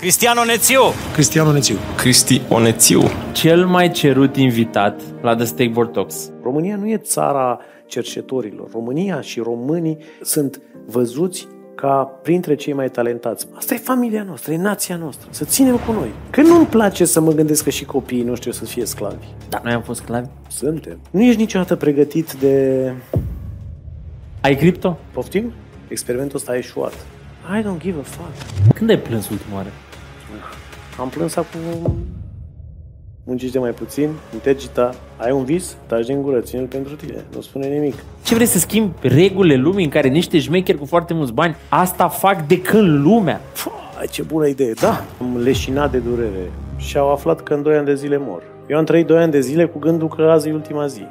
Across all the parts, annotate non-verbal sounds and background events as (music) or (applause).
Cristian Onețiu. Cristian Onețiu. Cristi Onețiu. Cel mai cerut invitat la The Stakeboard Talks. România nu e țara cercetorilor. România și românii sunt văzuți ca printre cei mai talentați. Asta e familia noastră, e nația noastră. Să ținem cu noi. Că nu-mi place să mă gândesc că și copiii noștri o să fie sclavi. Da, noi am fost sclavi. Suntem. Nu ești niciodată pregătit de... Ai cripto? Poftim? Experimentul ăsta a eșuat. I don't give a fuck. Când ai plâns ultima oară? Am plâns acum... Muncești de mai puțin, intergita, ai un vis, taci din gură, ține-l pentru tine, nu spune nimic. Ce vrei să schimbi regulile lumii în care niște șmecheri cu foarte mulți bani asta fac de când lumea? Fai, ce bună idee, da! Am leșinat de durere și au aflat că în 2 ani de zile mor. Eu am trăit 2 ani de zile cu gândul că azi e ultima zi.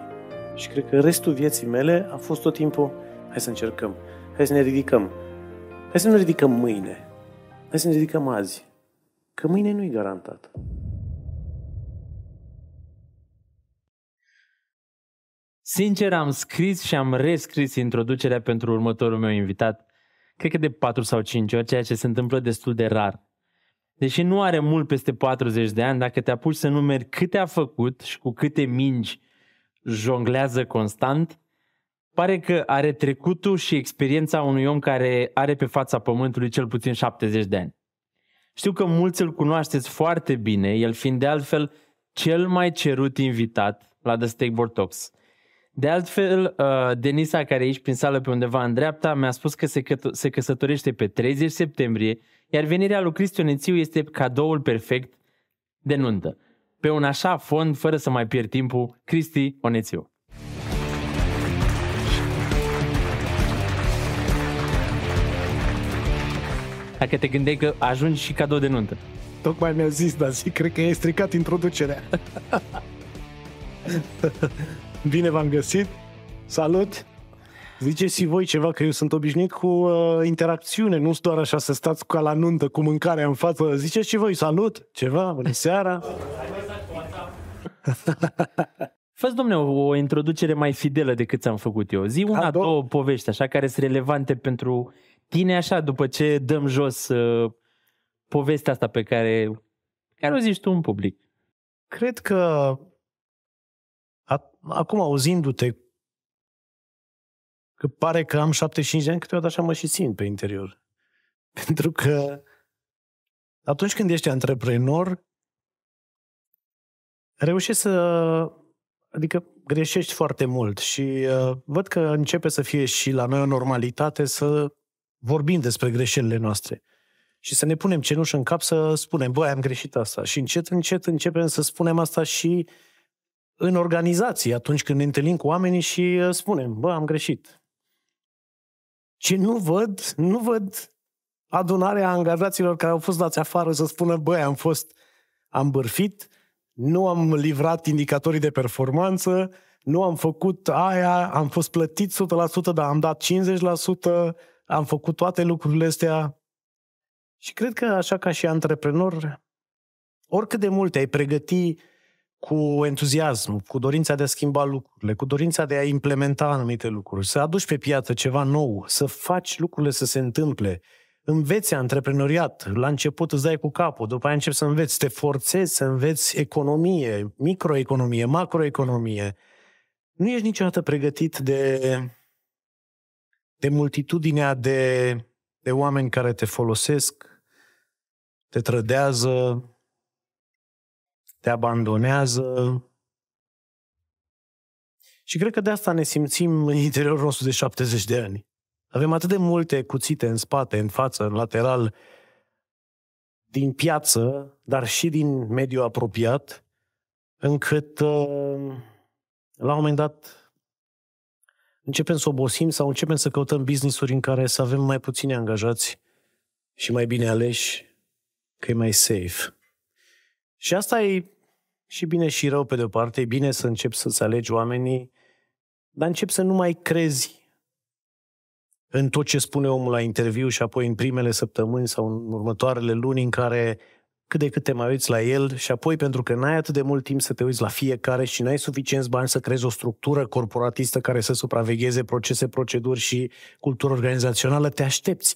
Și cred că restul vieții mele a fost tot timpul, hai să încercăm, hai să ne ridicăm, hai să ne ridicăm mâine, hai să ne ridicăm azi, că mâine nu e garantat. Sincer, am scris și am rescris introducerea pentru următorul meu invitat, cred că de 4 sau 5 ori, ceea ce se întâmplă destul de rar. Deși nu are mult peste 40 de ani, dacă te apuci să numeri câte a făcut și cu câte mingi jonglează constant, pare că are trecutul și experiența unui om care are pe fața pământului cel puțin 70 de ani. Știu că mulți îl cunoașteți foarte bine, el fiind de altfel cel mai cerut invitat la The Stakeboard Talks – de altfel, uh, Denisa, care e aici prin sală pe undeva în dreapta, mi-a spus că se, că- se căsătorește pe 30 septembrie, iar venirea lui Cristi Onețiu este cadoul perfect de nuntă. Pe un așa fond, fără să mai pierd timpul, Cristi Onețiu. Dacă te gândeai că ajungi și cadou de nuntă. Tocmai mi-a zis, dar zic, cred că e stricat introducerea. (laughs) Bine v-am găsit. Salut! Ziceți și voi ceva, că eu sunt obișnuit cu uh, interacțiune, nu doar așa să stați ca la nuntă cu mâncarea în față. Ziceți și voi, salut, ceva, bună seara. (laughs) Fă-ți, domne, o, o introducere mai fidelă decât ți-am făcut eu. Zi una, A, două- două povești, așa, care sunt relevante pentru tine, așa, după ce dăm jos uh, povestea asta pe care, care o zici tu în public. Cred că a, acum auzindu-te că pare că am 75 de ani, câteodată așa mă și simt pe interior. (laughs) Pentru că atunci când ești antreprenor, reușești să... Adică greșești foarte mult și uh, văd că începe să fie și la noi o normalitate să vorbim despre greșelile noastre și să ne punem cenușă în cap să spunem, băi, am greșit asta. Și încet, încet începem să spunem asta și în organizații, atunci când ne întâlnim cu oamenii și uh, spunem, bă, am greșit. Și nu văd, nu văd adunarea angajaților care au fost dați afară să spună, băi, am fost, am bârfit, nu am livrat indicatorii de performanță, nu am făcut aia, am fost plătit 100%, dar am dat 50%, am făcut toate lucrurile astea. Și cred că așa ca și antreprenor, oricât de mult ai pregăti cu entuziasm, cu dorința de a schimba lucrurile, cu dorința de a implementa anumite lucruri, să aduci pe piață ceva nou, să faci lucrurile să se întâmple, înveți antreprenoriat, la început îți dai cu capul, după aia începi să înveți, te forțezi să înveți economie, microeconomie, macroeconomie. Nu ești niciodată pregătit de, de multitudinea de, de oameni care te folosesc, te trădează, te abandonează. Și cred că de asta ne simțim în interiorul nostru de 70 de ani. Avem atât de multe cuțite în spate, în față, în lateral, din piață, dar și din mediul apropiat, încât uh, la un moment dat începem să obosim sau începem să căutăm business-uri în care să avem mai puțini angajați și mai bine aleși, că e mai safe. Și asta e și bine și rău pe de o parte. E bine să începi să-ți alegi oamenii, dar începi să nu mai crezi în tot ce spune omul la interviu și apoi în primele săptămâni sau în următoarele luni în care cât de cât te mai uiți la el și apoi pentru că n-ai atât de mult timp să te uiți la fiecare și n-ai suficienți bani să creezi o structură corporatistă care să supravegheze procese, proceduri și cultură organizațională, te aștepți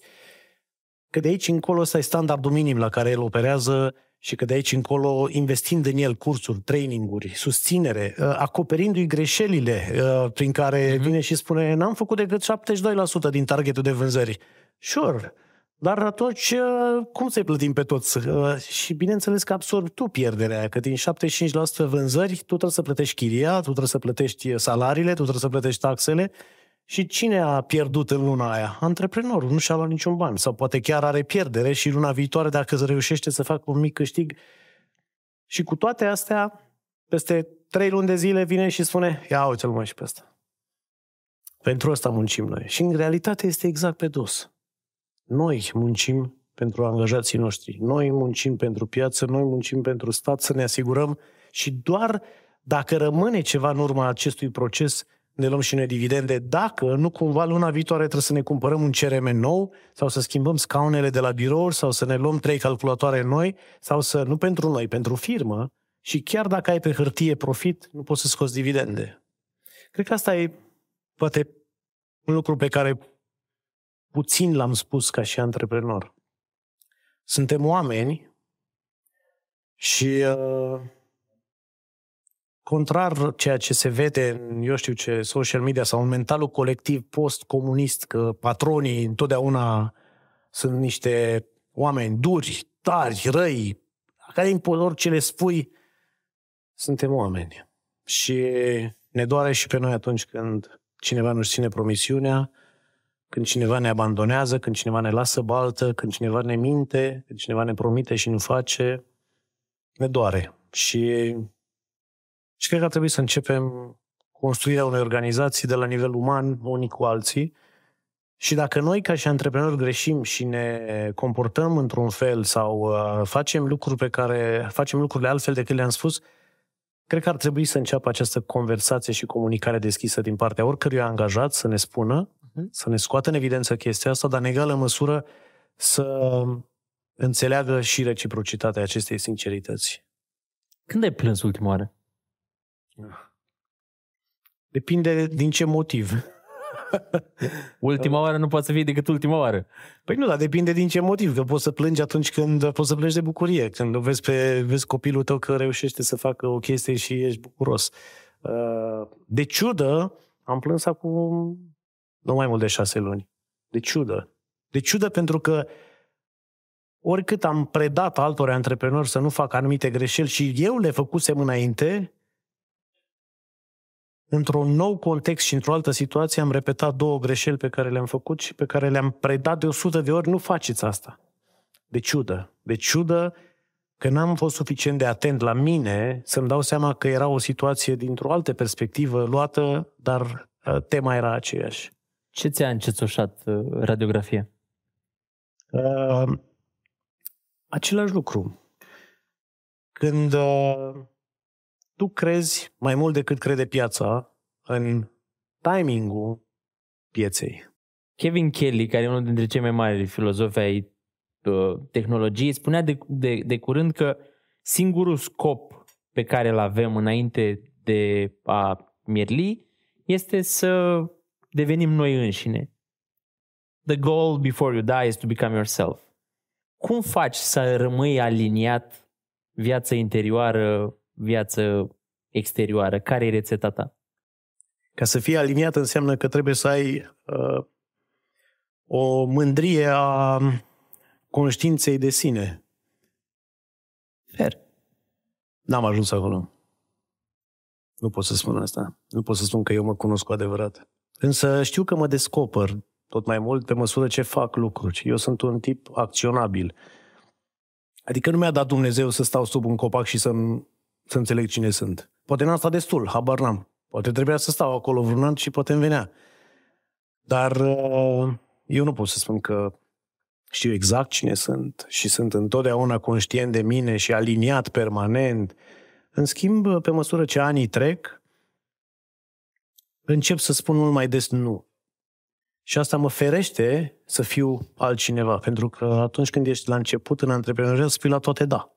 că de aici încolo ăsta e standardul minim la care el operează și că de aici încolo, investind în el cursuri, traininguri, susținere, uh, acoperindu-i greșelile uh, prin care mm-hmm. vine și spune n-am făcut decât 72% din targetul de vânzări. Sure, dar atunci uh, cum să-i plătim pe toți? Și bineînțeles că absorbi tu pierderea aia, că din 75% vânzări tu trebuie să plătești chiria, tu trebuie să plătești salariile, tu trebuie să plătești taxele și cine a pierdut în luna aia? Antreprenorul, nu și-a luat niciun bani. Sau poate chiar are pierdere și luna viitoare, dacă se reușește să facă un mic câștig. Și cu toate astea, peste trei luni de zile vine și spune, ia uite-l mai și pe asta. Pentru asta muncim noi. Și în realitate este exact pe dos. Noi muncim pentru angajații noștri. Noi muncim pentru piață, noi muncim pentru stat să ne asigurăm și doar dacă rămâne ceva în urma acestui proces, ne luăm și noi dividende, dacă nu cumva luna viitoare trebuie să ne cumpărăm un CRM nou sau să schimbăm scaunele de la birouri sau să ne luăm trei calculatoare noi sau să, nu pentru noi, pentru firmă și chiar dacă ai pe hârtie profit, nu poți să scoți dividende. Cred că asta e poate un lucru pe care puțin l-am spus ca și antreprenor. Suntem oameni și uh, contrar ceea ce se vede în, eu știu ce, social media sau în mentalul colectiv post-comunist, că patronii întotdeauna sunt niște oameni duri, tari, răi, care în orice le spui, suntem oameni. Și ne doare și pe noi atunci când cineva nu-și ține promisiunea, când cineva ne abandonează, când cineva ne lasă baltă, când cineva ne minte, când cineva ne promite și nu face, ne doare. Și și cred că ar trebui să începem construirea unei organizații de la nivel uman, unii cu alții. Și dacă noi, ca și antreprenori, greșim și ne comportăm într-un fel sau uh, facem lucruri pe care facem lucrurile altfel decât le-am spus, cred că ar trebui să înceapă această conversație și comunicare deschisă din partea oricărui angajat să ne spună, uh-huh. Să ne scoată în evidență chestia asta, dar în egală măsură să înțeleagă și reciprocitatea acestei sincerități. Când ai plâns ultima oară? Depinde din ce motiv. (laughs) Ultima oară nu poate să fie decât ultima oară. Păi nu, dar depinde din ce motiv. Că poți să plângi atunci când poți să plângi de bucurie. Când vezi, pe, vezi copilul tău că reușește să facă o chestie și ești bucuros. Uh, de ciudă, am plâns acum nu mai mult de șase luni. De ciudă. De ciudă pentru că oricât am predat altor antreprenori să nu facă anumite greșeli și eu le făcusem înainte, într-un nou context și într-o altă situație am repetat două greșeli pe care le-am făcut și pe care le-am predat de 100 de ori, nu faceți asta. De ciudă. De ciudă că n-am fost suficient de atent la mine să-mi dau seama că era o situație dintr-o altă perspectivă luată, dar uh, tema era aceeași. Ce ți-a încețoșat uh, radiografia? Uh, același lucru. Când uh, tu crezi mai mult decât crede piața în timingul pieței. Kevin Kelly, care e unul dintre cei mai mari filozofi ai uh, tehnologiei, spunea de, de, de curând că singurul scop pe care îl avem înainte de a mierli este să devenim noi înșine. The goal before you die is to become yourself. Cum faci să rămâi aliniat viața interioară viață exterioară? Care e rețeta ta? Ca să fii aliniat înseamnă că trebuie să ai uh, o mândrie a conștiinței de sine. Fer. N-am ajuns acolo. Nu pot să spun asta. Nu pot să spun că eu mă cunosc cu adevărat. Însă știu că mă descoper tot mai mult pe măsură ce fac lucruri. Eu sunt un tip acționabil. Adică nu mi-a dat Dumnezeu să stau sub un copac și să-mi să înțeleg cine sunt. Poate n-am stat destul, habar n-am. Poate trebuia să stau acolo vreun an și poate îmi venea. Dar uh, eu nu pot să spun că știu exact cine sunt și sunt întotdeauna conștient de mine și aliniat permanent. În schimb, pe măsură ce anii trec, încep să spun mult mai des nu. Și asta mă ferește să fiu altcineva, pentru că atunci când ești la început în antreprenoriat, spui la toate da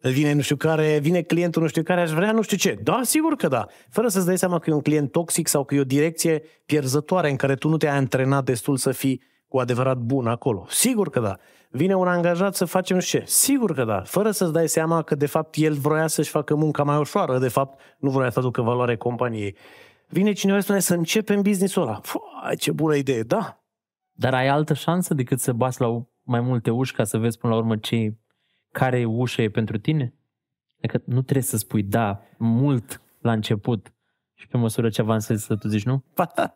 vine nu știu care, vine clientul nu știu care, aș vrea nu știu ce. Da, sigur că da. Fără să-ți dai seama că e un client toxic sau că e o direcție pierzătoare în care tu nu te-ai antrenat destul să fii cu adevărat bun acolo? Sigur că da. Vine un angajat să facem ce? Sigur că da. Fără să-ți dai seama că de fapt el vroia să-și facă munca mai ușoară, de fapt nu vroia să aducă valoare companiei. Vine cineva și spune să începem business-ul ăla. Fua, ce bună idee, da. Dar ai altă șansă decât să bați la mai multe uși ca să vezi până la urmă ce, care ușă e pentru tine? Adică nu trebuie să spui da mult la început și pe măsură ce avansezi să tu zici nu? Ba da.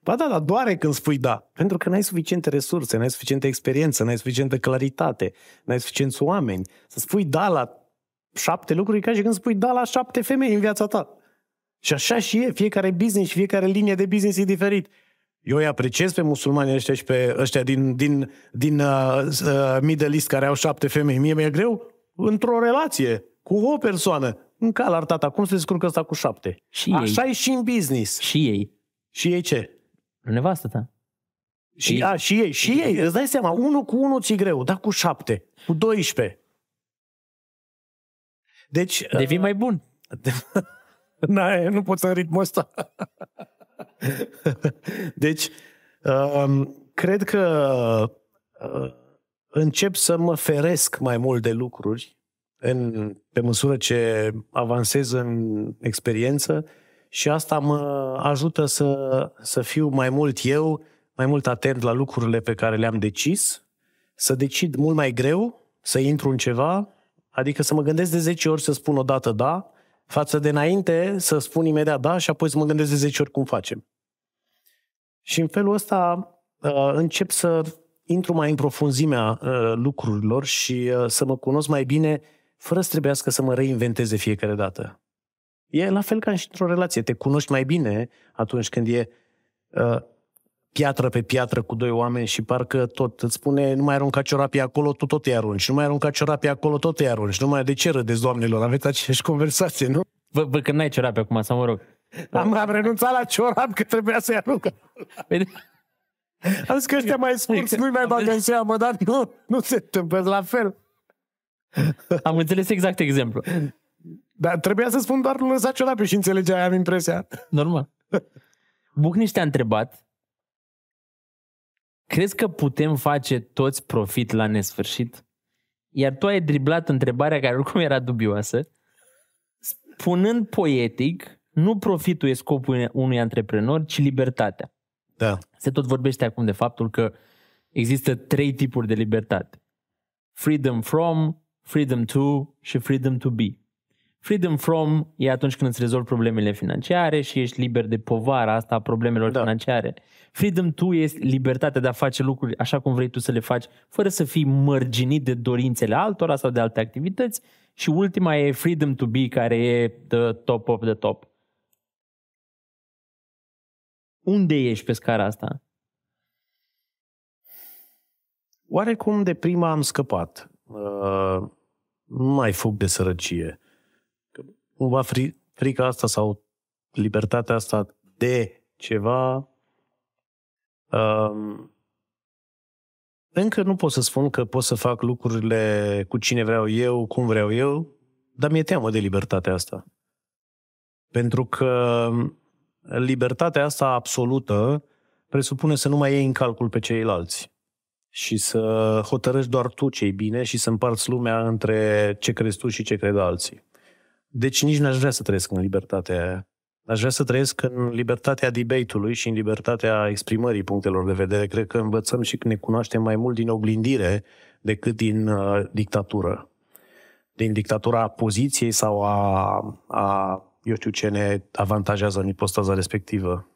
Ba da, dar doare când spui da. Pentru că n-ai suficiente resurse, n-ai suficientă experiență, n-ai suficientă claritate, n-ai suficienți oameni. Să spui da la șapte lucruri ca și când spui da la șapte femei în viața ta. Și așa și e, fiecare business și fiecare linie de business e diferit. Eu îi apreciez pe musulmani ăștia și pe ăștia din, din, din uh, uh, Middle East care au șapte femei. Mie mi-e greu într-o relație cu o persoană. În cal tata, cum se descurcă asta cu șapte? Și Așa ei. e și în business. Și ei. Și ei ce? Nevastă ta. Și, Ei- a, și ei, și ei, îți dai seama, unul cu unul ți greu, dar cu șapte, cu 12. Deci, Devii mai bun. (laughs) Na, nu poți în ritmul ăsta. (laughs) deci, um, cred că uh, încep să mă feresc mai mult de lucruri în, pe măsură ce avansez în experiență și asta mă ajută să, să fiu mai mult eu, mai mult atent la lucrurile pe care le-am decis, să decid mult mai greu, să intru în ceva, adică să mă gândesc de 10 ori să spun o dată da, față de înainte să spun imediat da și apoi să mă gândesc de 10 ori cum facem. Și în felul ăsta uh, încep să intru mai în profunzimea uh, lucrurilor și uh, să mă cunosc mai bine fără să trebuiască să mă reinventez de fiecare dată. E la fel ca și într-o relație. Te cunoști mai bine atunci când e uh, piatră pe piatră cu doi oameni și parcă tot îți spune nu mai arunca ciorapii acolo, tu tot îi arunci. Nu mai arunca ciorapii acolo, tot îi arunci. Nu mai de ce râdeți, doamnelor? Aveți aceeași conversație, nu? Vă, vă că n-ai ciorape acum, sau mă rog. Am, am renunțat la ciorap că trebuia să-i arunc. Vede? Am zis că ăștia mai scurți, nu-i mai bag în seamă, dar nu, nu se întâmplă la fel. Am înțeles exact exemplu. Dar trebuia să spun doar lăsa ciorapii și înțelegeai, am impresia. Normal. Bucnici te-a întrebat Crezi că putem face toți profit la nesfârșit? Iar tu ai driblat întrebarea care oricum era dubioasă, spunând poetic, nu profitul e scopul unui antreprenor, ci libertatea. Da. Se tot vorbește acum de faptul că există trei tipuri de libertate. Freedom from, freedom to și freedom to be. Freedom from e atunci când îți rezolvi problemele financiare și ești liber de povara asta a problemelor Da. da. financiare. Freedom to este libertatea de a face lucruri așa cum vrei tu să le faci, fără să fii mărginit de dorințele altora sau de alte activități. Și ultima e freedom to be, care e the top of the top. Unde ești pe scara asta? Oarecum de prima am scăpat. Uh, nu mai fug de sărăcie. Că Cumva fri, frica asta sau libertatea asta de ceva um, încă nu pot să spun că pot să fac lucrurile cu cine vreau eu, cum vreau eu, dar mi-e teamă de libertatea asta. Pentru că libertatea asta absolută presupune să nu mai iei în calcul pe ceilalți și să hotărăști doar tu ce-i bine și să împarți lumea între ce crezi tu și ce cred alții. Deci nici n-aș vrea să trăiesc în libertatea aia. Aș vrea să trăiesc în libertatea debate-ului și în libertatea exprimării punctelor de vedere. Cred că învățăm și ne cunoaștem mai mult din oglindire decât din uh, dictatură. Din dictatura poziției sau a, a, eu știu ce ne avantajează în ipostaza respectivă.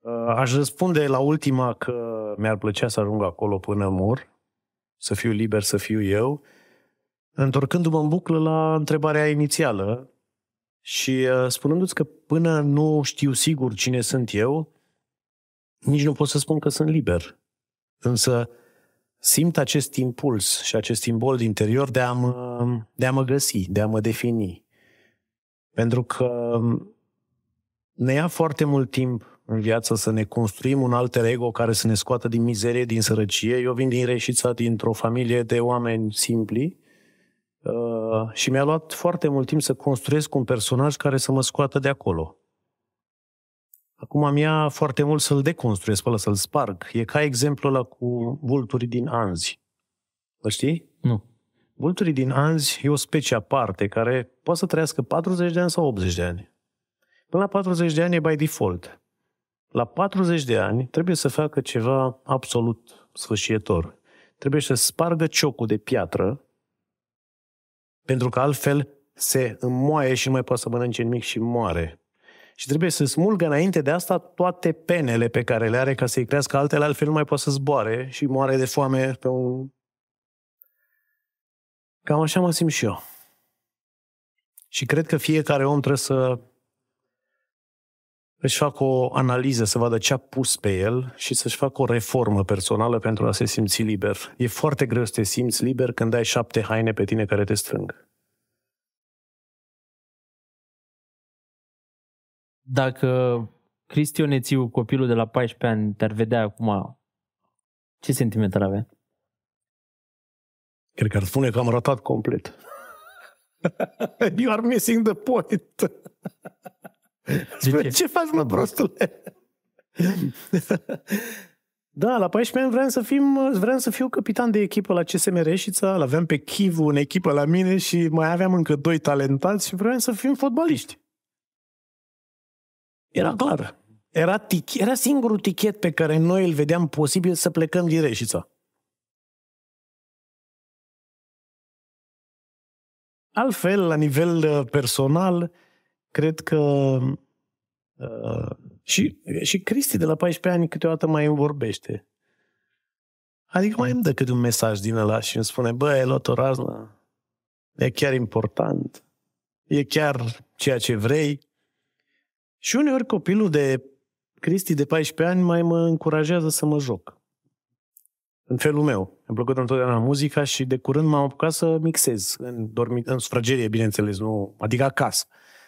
Uh, Aș răspunde la ultima că mi-ar plăcea să ajung acolo până mor, să fiu liber, să fiu eu, întorcându-mă în buclă la întrebarea inițială și uh, spunându-ți că până nu știu sigur cine sunt eu, nici nu pot să spun că sunt liber. Însă simt acest impuls și acest simbol interior de a mă, de a mă găsi, de a mă defini. Pentru că ne ia foarte mult timp în viață să ne construim un alter ego care să ne scoată din mizerie, din sărăcie. Eu vin din Reșița, dintr-o familie de oameni simpli uh, și mi-a luat foarte mult timp să construiesc un personaj care să mă scoată de acolo. Acum am ia foarte mult să-l deconstruiesc, pe ăla, să-l sparg. E ca exemplul ăla cu vulturii din Anzi. Îl știi? Nu. Vulturii din Anzi e o specie aparte care poate să trăiască 40 de ani sau 80 de ani. Până la 40 de ani e by default. La 40 de ani trebuie să facă ceva absolut sfârșietor. Trebuie să spargă ciocul de piatră, pentru că altfel se înmoaie și nu mai poate să mănânce nimic și moare. Și trebuie să smulgă înainte de asta toate penele pe care le are ca să-i crească altele, altfel nu mai poate să zboare și moare de foame pe un... Cam așa mă simt și eu. Și cred că fiecare om trebuie să își facă o analiză, să vadă ce a pus pe el și să-și facă o reformă personală pentru a se simți liber. E foarte greu să te simți liber când ai șapte haine pe tine care te strâng. Dacă Cristi Onețiu, copilul de la 14 ani, te-ar vedea acum, ce sentiment ar avea? Cred că ar spune că am ratat complet. (laughs) you are missing the point. De ce? ce faci, mă, prostule? da, la 14 ani vreau să, fim, vreau să fiu capitan de echipă la CSM Reșița, l-aveam pe Chivu în echipă la mine și mai aveam încă doi talentați și vreau să fim fotbaliști. Era clar. Era, tic, era singurul tichet pe care noi îl vedeam posibil să plecăm din Reșița. Altfel, la nivel uh, personal, cred că uh, și, și Cristi de la 14 ani câteodată mai îmi vorbește. Adică mai îmi dă câte un mesaj din ăla și îmi spune, bă, e luat o raznă, e chiar important, e chiar ceea ce vrei. Și uneori copilul de Cristi de 14 ani mai mă încurajează să mă joc. În felul meu. Îmi plăcut întotdeauna muzica și de curând m-am apucat să mixez în, dormi, în sufragerie, bineînțeles, nu, adică acasă. Și, uh,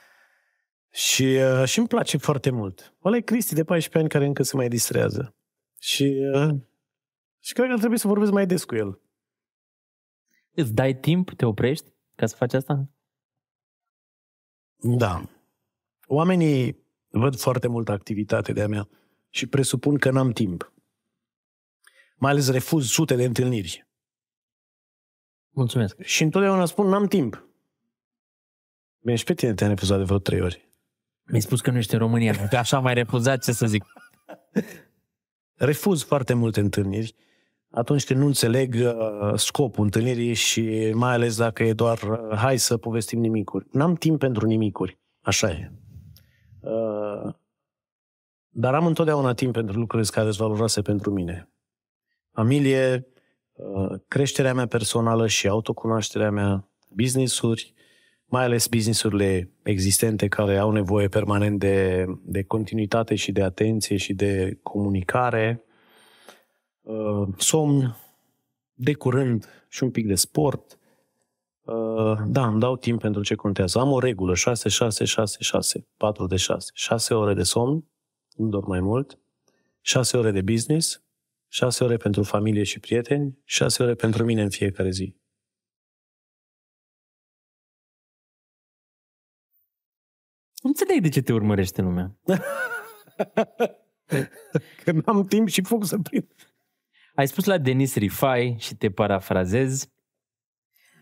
și îmi place foarte mult. Ăla e Cristi de 14 ani care încă se mai distrează. Și, uh, și cred că ar trebui să vorbesc mai des cu el. Îți dai timp, te oprești ca să faci asta? Da. Oamenii văd foarte multă activitate de-a mea și presupun că n-am timp. Mai ales refuz sute de întâlniri. Mulțumesc. Și întotdeauna spun, n-am timp. Bine, și pe tine te-am refuzat de vreo trei ori. Mi-ai spus că nu ești în România, că așa mai refuzat, ce să zic. Refuz foarte multe întâlniri atunci când nu înțeleg uh, scopul întâlnirii și mai ales dacă e doar uh, hai să povestim nimicuri. N-am timp pentru nimicuri. Așa e. Uh, dar am întotdeauna timp pentru lucruri care sunt valoroase pentru mine. Familie, uh, creșterea mea personală și autocunoașterea mea, business-uri, mai ales businessurile existente care au nevoie permanent de, de continuitate și de atenție și de comunicare, uh, somn, de curând și un pic de sport. Uh, da, îmi dau timp pentru ce contează. Am o regulă, 6, 6, 6, 6, 4 de 6. 6 ore de somn, nu dorm mai mult, 6 ore de business, 6 ore pentru familie și prieteni, 6 ore pentru mine în fiecare zi. Înțeleg de ce te urmărește lumea. (laughs) Că n-am timp și foc să prind. Ai spus la Denis Rifai și te parafrazez,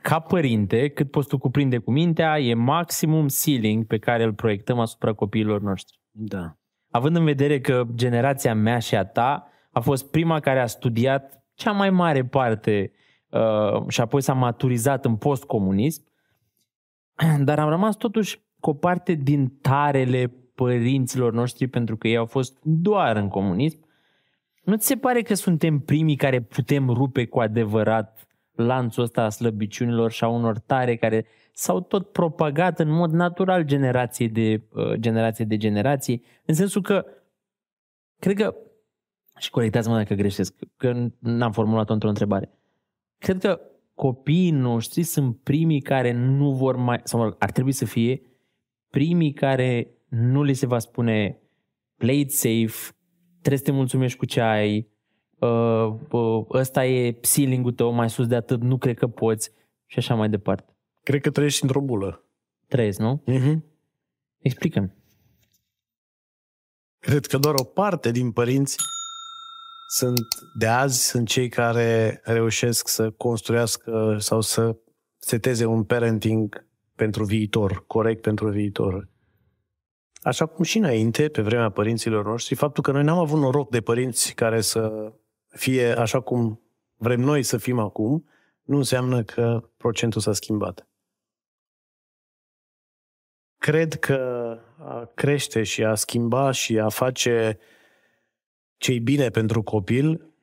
ca părinte, cât poți tu cuprinde cu mintea, e maximum ceiling pe care îl proiectăm asupra copiilor noștri. Da. Având în vedere că generația mea și a ta a fost prima care a studiat cea mai mare parte uh, și apoi s-a maturizat în postcomunism, (clears throat) dar am rămas totuși cu o parte din tarele părinților noștri pentru că ei au fost doar în comunism. Nu ți se pare că suntem primii care putem rupe cu adevărat lanțul ăsta a slăbiciunilor și a unor tare care s-au tot propagat în mod natural generație de, uh, generație de generație, în sensul că cred că, și corectează-mă dacă greșesc, că n-am formulat-o într-o întrebare, cred că copiii noștri sunt primii care nu vor mai, sau ar trebui să fie primii care nu li se va spune play it safe, trebuie să te mulțumești cu ce ai, uh, uh, ăsta e ceiling-ul tău, mai sus de atât, nu cred că poți și așa mai departe. Cred că trăiești într-o bulă. Trăiesc, nu? Mm-hmm. Explică-mi. Cred că doar o parte din părinți sunt de azi sunt cei care reușesc să construiască sau să seteze un parenting pentru viitor, corect pentru viitor. Așa cum și înainte, pe vremea părinților noștri, faptul că noi n-am avut noroc de părinți care să fie așa cum vrem noi să fim acum, nu înseamnă că procentul s-a schimbat. Cred că a crește și a schimba și a face ce bine pentru copil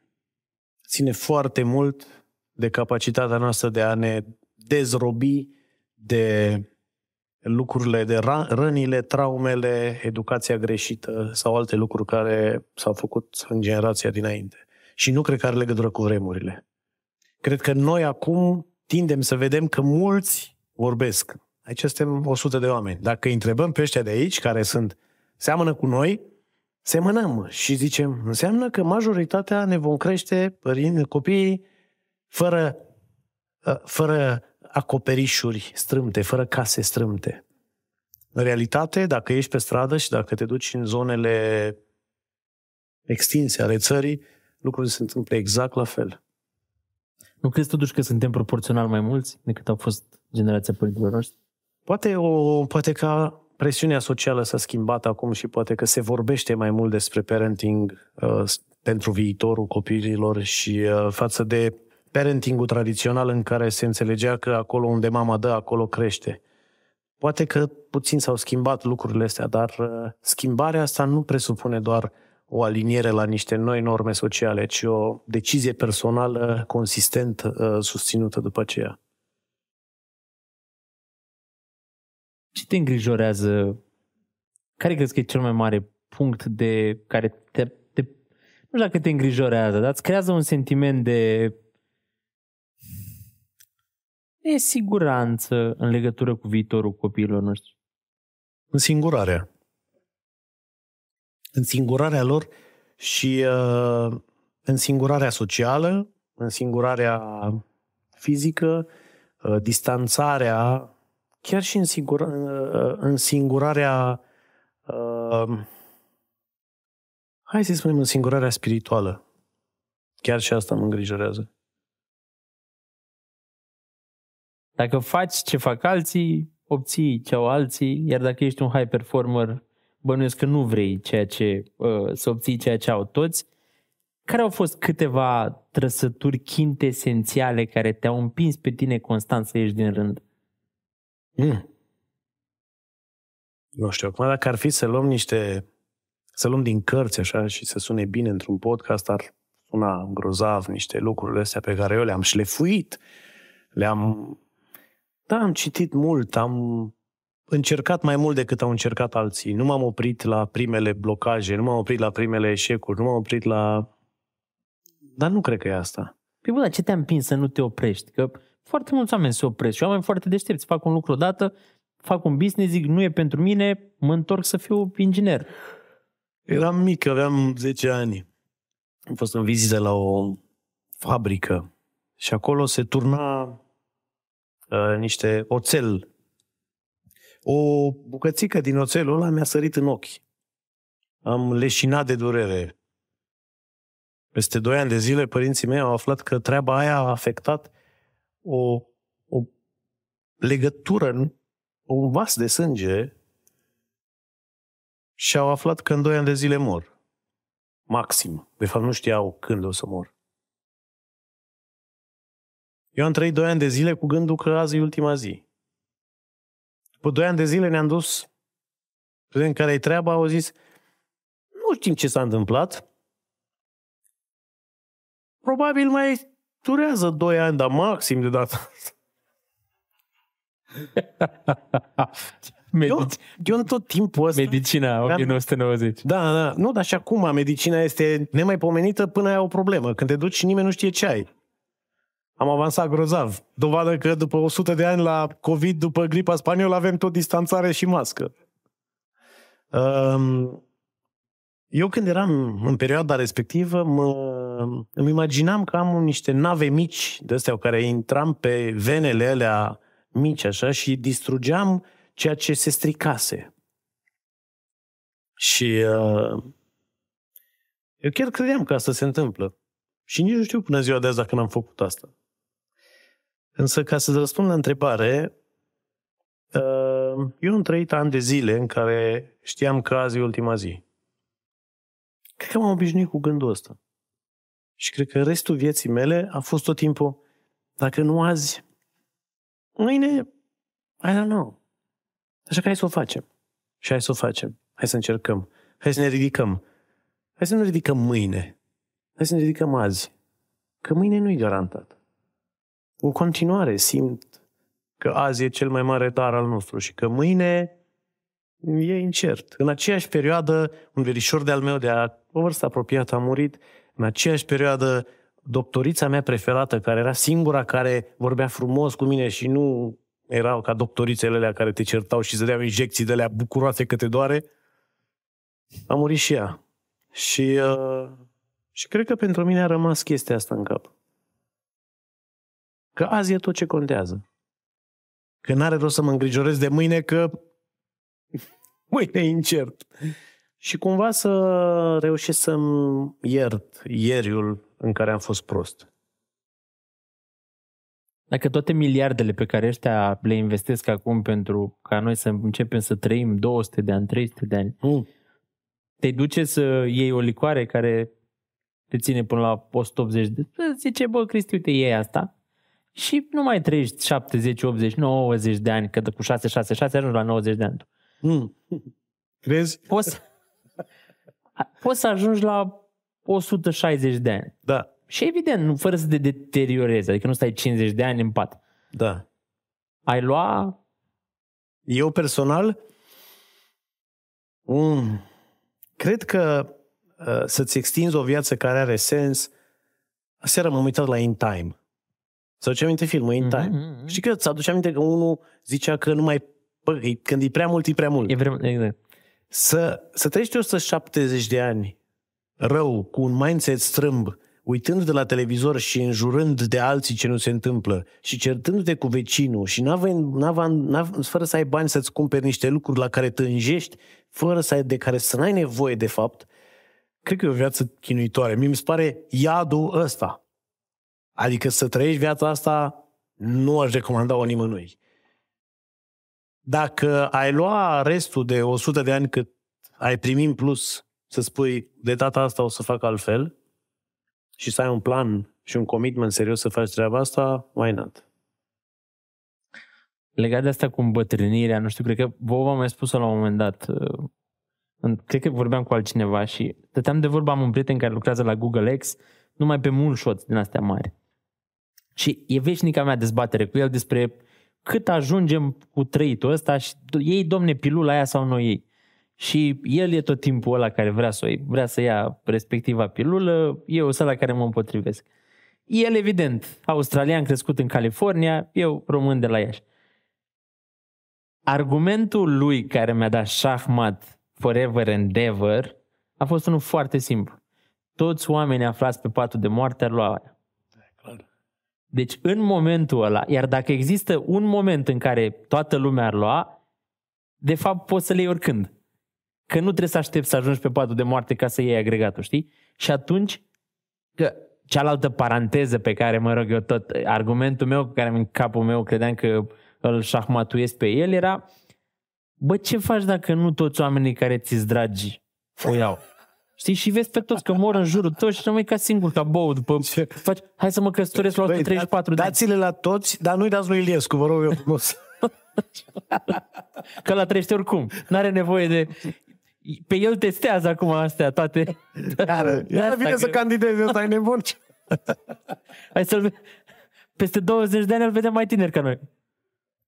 ține foarte mult de capacitatea noastră de a ne dezrobi de lucrurile, de rănile, traumele, educația greșită sau alte lucruri care s-au făcut în generația dinainte. Și nu cred că are legătură cu vremurile. Cred că noi acum tindem să vedem că mulți vorbesc. Aici suntem 100 de oameni. Dacă îi întrebăm pe ăștia de aici, care sunt, seamănă cu noi, semănăm și zicem, înseamnă că majoritatea ne vom crește părinți, copiii fără, ă, fără acoperișuri strâmte, fără case strâmte. În realitate, dacă ești pe stradă și dacă te duci în zonele extinse ale țării, lucrurile se întâmplă exact la fel. Nu crezi totuși că suntem proporțional mai mulți decât au fost generația părinților noștri? Poate, o, poate că presiunea socială s-a schimbat acum și poate că se vorbește mai mult despre parenting uh, pentru viitorul copiilor și uh, față de parentingul tradițional în care se înțelegea că acolo unde mama dă, acolo crește. Poate că puțin s-au schimbat lucrurile astea, dar uh, schimbarea asta nu presupune doar o aliniere la niște noi norme sociale, ci o decizie personală consistent uh, susținută după aceea. Ce te îngrijorează? Care crezi că e cel mai mare punct de care te, te nu știu dacă te îngrijorează, dar îți creează un sentiment de nesiguranță în legătură cu viitorul copiilor noștri? Însingurarea. Însingurarea lor și uh, însingurarea socială, însingurarea fizică, uh, distanțarea, chiar și însingura, uh, însingurarea, uh, hai să spunem însingurarea spirituală. Chiar și asta mă îngrijorează. Dacă faci ce fac alții, obții ce au alții, iar dacă ești un high performer, bănuiesc că nu vrei ceea ce, uh, să obții ceea ce au toți. Care au fost câteva trăsături esențiale care te-au împins pe tine constant să ieși din rând? Mm. Nu știu, acum dacă ar fi să luăm niște, să luăm din cărți așa și să sune bine într-un podcast, ar suna grozav niște lucruri astea pe care eu le-am șlefuit, le-am da, am citit mult, am încercat mai mult decât au încercat alții. Nu m-am oprit la primele blocaje, nu m-am oprit la primele eșecuri, nu m-am oprit la... Dar nu cred că e asta. Păi bă, dar ce te-a împins să nu te oprești? Că foarte mulți oameni se opresc și oameni foarte deștepți fac un lucru odată, fac un business, zic, nu e pentru mine, mă întorc să fiu inginer. Eram mic, aveam 10 ani. Am fost în vizită la o fabrică și acolo se turna uh, niște oțel. O bucățică din oțelul ăla mi-a sărit în ochi. Am leșinat de durere. Peste doi ani de zile, părinții mei au aflat că treaba aia a afectat o, o legătură, un vas de sânge și au aflat că în doi ani de zile mor. Maxim. De fapt, nu știau când o să mor. Eu am trăit doi ani de zile cu gândul că azi e ultima zi. După doi ani de zile ne-am dus, în care e treaba, au zis, nu știm ce s-a întâmplat. Probabil mai durează doi ani, dar maxim de data (laughs) Medici... eu, eu în tot timpul ăsta... Medicina, 1990. Da, da. Nu, dar și acum medicina este nemaipomenită până ai o problemă. Când te duci, nimeni nu știe ce ai. Am avansat grozav. Dovadă că după 100 de ani la COVID, după gripa spaniolă, avem tot distanțare și mască. Um, eu când eram în perioada respectivă, mă, îmi imaginam că am niște nave mici de astea care intram pe venele alea mici așa și distrugeam ceea ce se stricase. Și uh, eu chiar credeam că asta se întâmplă. Și nici nu știu până ziua de azi dacă n-am făcut asta. Însă, ca să răspund la întrebare, uh, eu am trăit ani de zile în care știam că azi e ultima zi. Cred că m-am obișnuit cu gândul ăsta. Și cred că restul vieții mele a fost tot timpul, dacă nu azi, mâine, I don't know. Așa că hai să o facem. Și hai să o facem. Hai să încercăm. Hai să ne ridicăm. Hai să ne ridicăm mâine. Hai să ne ridicăm azi. Că mâine nu e garantat. În continuare simt că azi e cel mai mare dar al nostru și că mâine e incert. În aceeași perioadă, un verișor de-al meu de a, o vârstă apropiată a murit. În aceeași perioadă, doctorița mea preferată, care era singura care vorbea frumos cu mine și nu erau ca doctorițele alea care te certau și zădeau injecții de alea bucuroase că te doare, a murit și ea. Și, uh, și cred că pentru mine a rămas chestia asta în cap. Că azi e tot ce contează. Că n-are rost să mă îngrijorez de mâine că (laughs) mâine e incert. Și cumva să reușesc să-mi iert ieriul în care am fost prost. Dacă toate miliardele pe care ăștia le investesc acum pentru ca noi să începem să trăim 200 de ani, 300 de ani, mm. te duce să iei o licoare care te ține până la 180 de... Zice, bă, Cristi, uite, iei asta și nu mai trăiești 70, 80, 90 de ani, că cu 6, 6, 6 ajungi la 90 de ani. Mm. Crezi? Poți, poți să ajungi la 160 de ani. Da. Și evident, nu, fără să te deteriorezi, adică nu stai 50 de ani în pat. Da. Ai lua... Eu personal, mm, cred că uh, să-ți extinzi o viață care are sens, aseară m-am uitat la In Time. Să aduce aminte filmul In Time. Mm-hmm. Știi că ți aduce aminte că unul zicea că nu mai... Bă, când e prea mult, e prea mult. E vrem, exact. Să, să trăiești 170 de ani rău, cu un mindset strâmb, uitând de la televizor și înjurând de alții ce nu se întâmplă și certându-te cu vecinul și n-având, n-având, n-având, fără să ai bani să-ți cumperi niște lucruri la care tânjești, fără să ai, de care să n-ai nevoie de fapt, cred că e o viață chinuitoare. Mie mi se pare iadul ăsta. Adică să trăiești viața asta nu aș recomanda-o nimănui. Dacă ai lua restul de 100 de ani cât ai primi în plus să spui de data asta o să fac altfel, și să ai un plan și un commitment serios să faci treaba asta, why not? Legat de asta cu îmbătrânirea, nu știu, cred că vă v-am mai spus la un moment dat, uh, cred că vorbeam cu altcineva și stăteam de vorba, am un prieten care lucrează la Google X, numai pe moonshots din astea mari. Și e veșnica mea dezbatere cu el despre cât ajungem cu trăitul ăsta și ei, domne, pilula aia sau noi ei. Și el e tot timpul ăla care vrea să, vrea să ia respectiva pilulă, eu sunt la care mă împotrivesc. El, evident, australian crescut în California, eu român de la Iași. Argumentul lui care mi-a dat șahmat forever and ever a fost unul foarte simplu. Toți oamenii aflați pe patul de moarte ar lua aia. Deci în momentul ăla, iar dacă există un moment în care toată lumea ar lua, de fapt poți să le iei oricând că nu trebuie să aștepți să ajungi pe patul de moarte ca să iei agregatul, știi? Și atunci, că cealaltă paranteză pe care, mă rog eu tot, argumentul meu, care în capul meu credeam că îl șahmatuiesc pe el, era bă, ce faci dacă nu toți oamenii care ți-s dragi o iau? Știi? Și vezi pe toți că mor în jurul tău și rămâi ca singur, ca bou. După, faci, hai să mă căsătoresc la 134 de ani. Dați-le la toți, dar nu-i dați lui Iliescu, vă rog eu frumos. (laughs) că la trăiește oricum. N-are nevoie de pe el testează acum astea toate. Iară, iară vine că... să candideze, ăsta e nebun. (laughs) Hai să-l... Peste 20 de ani îl vedem mai tiner ca noi.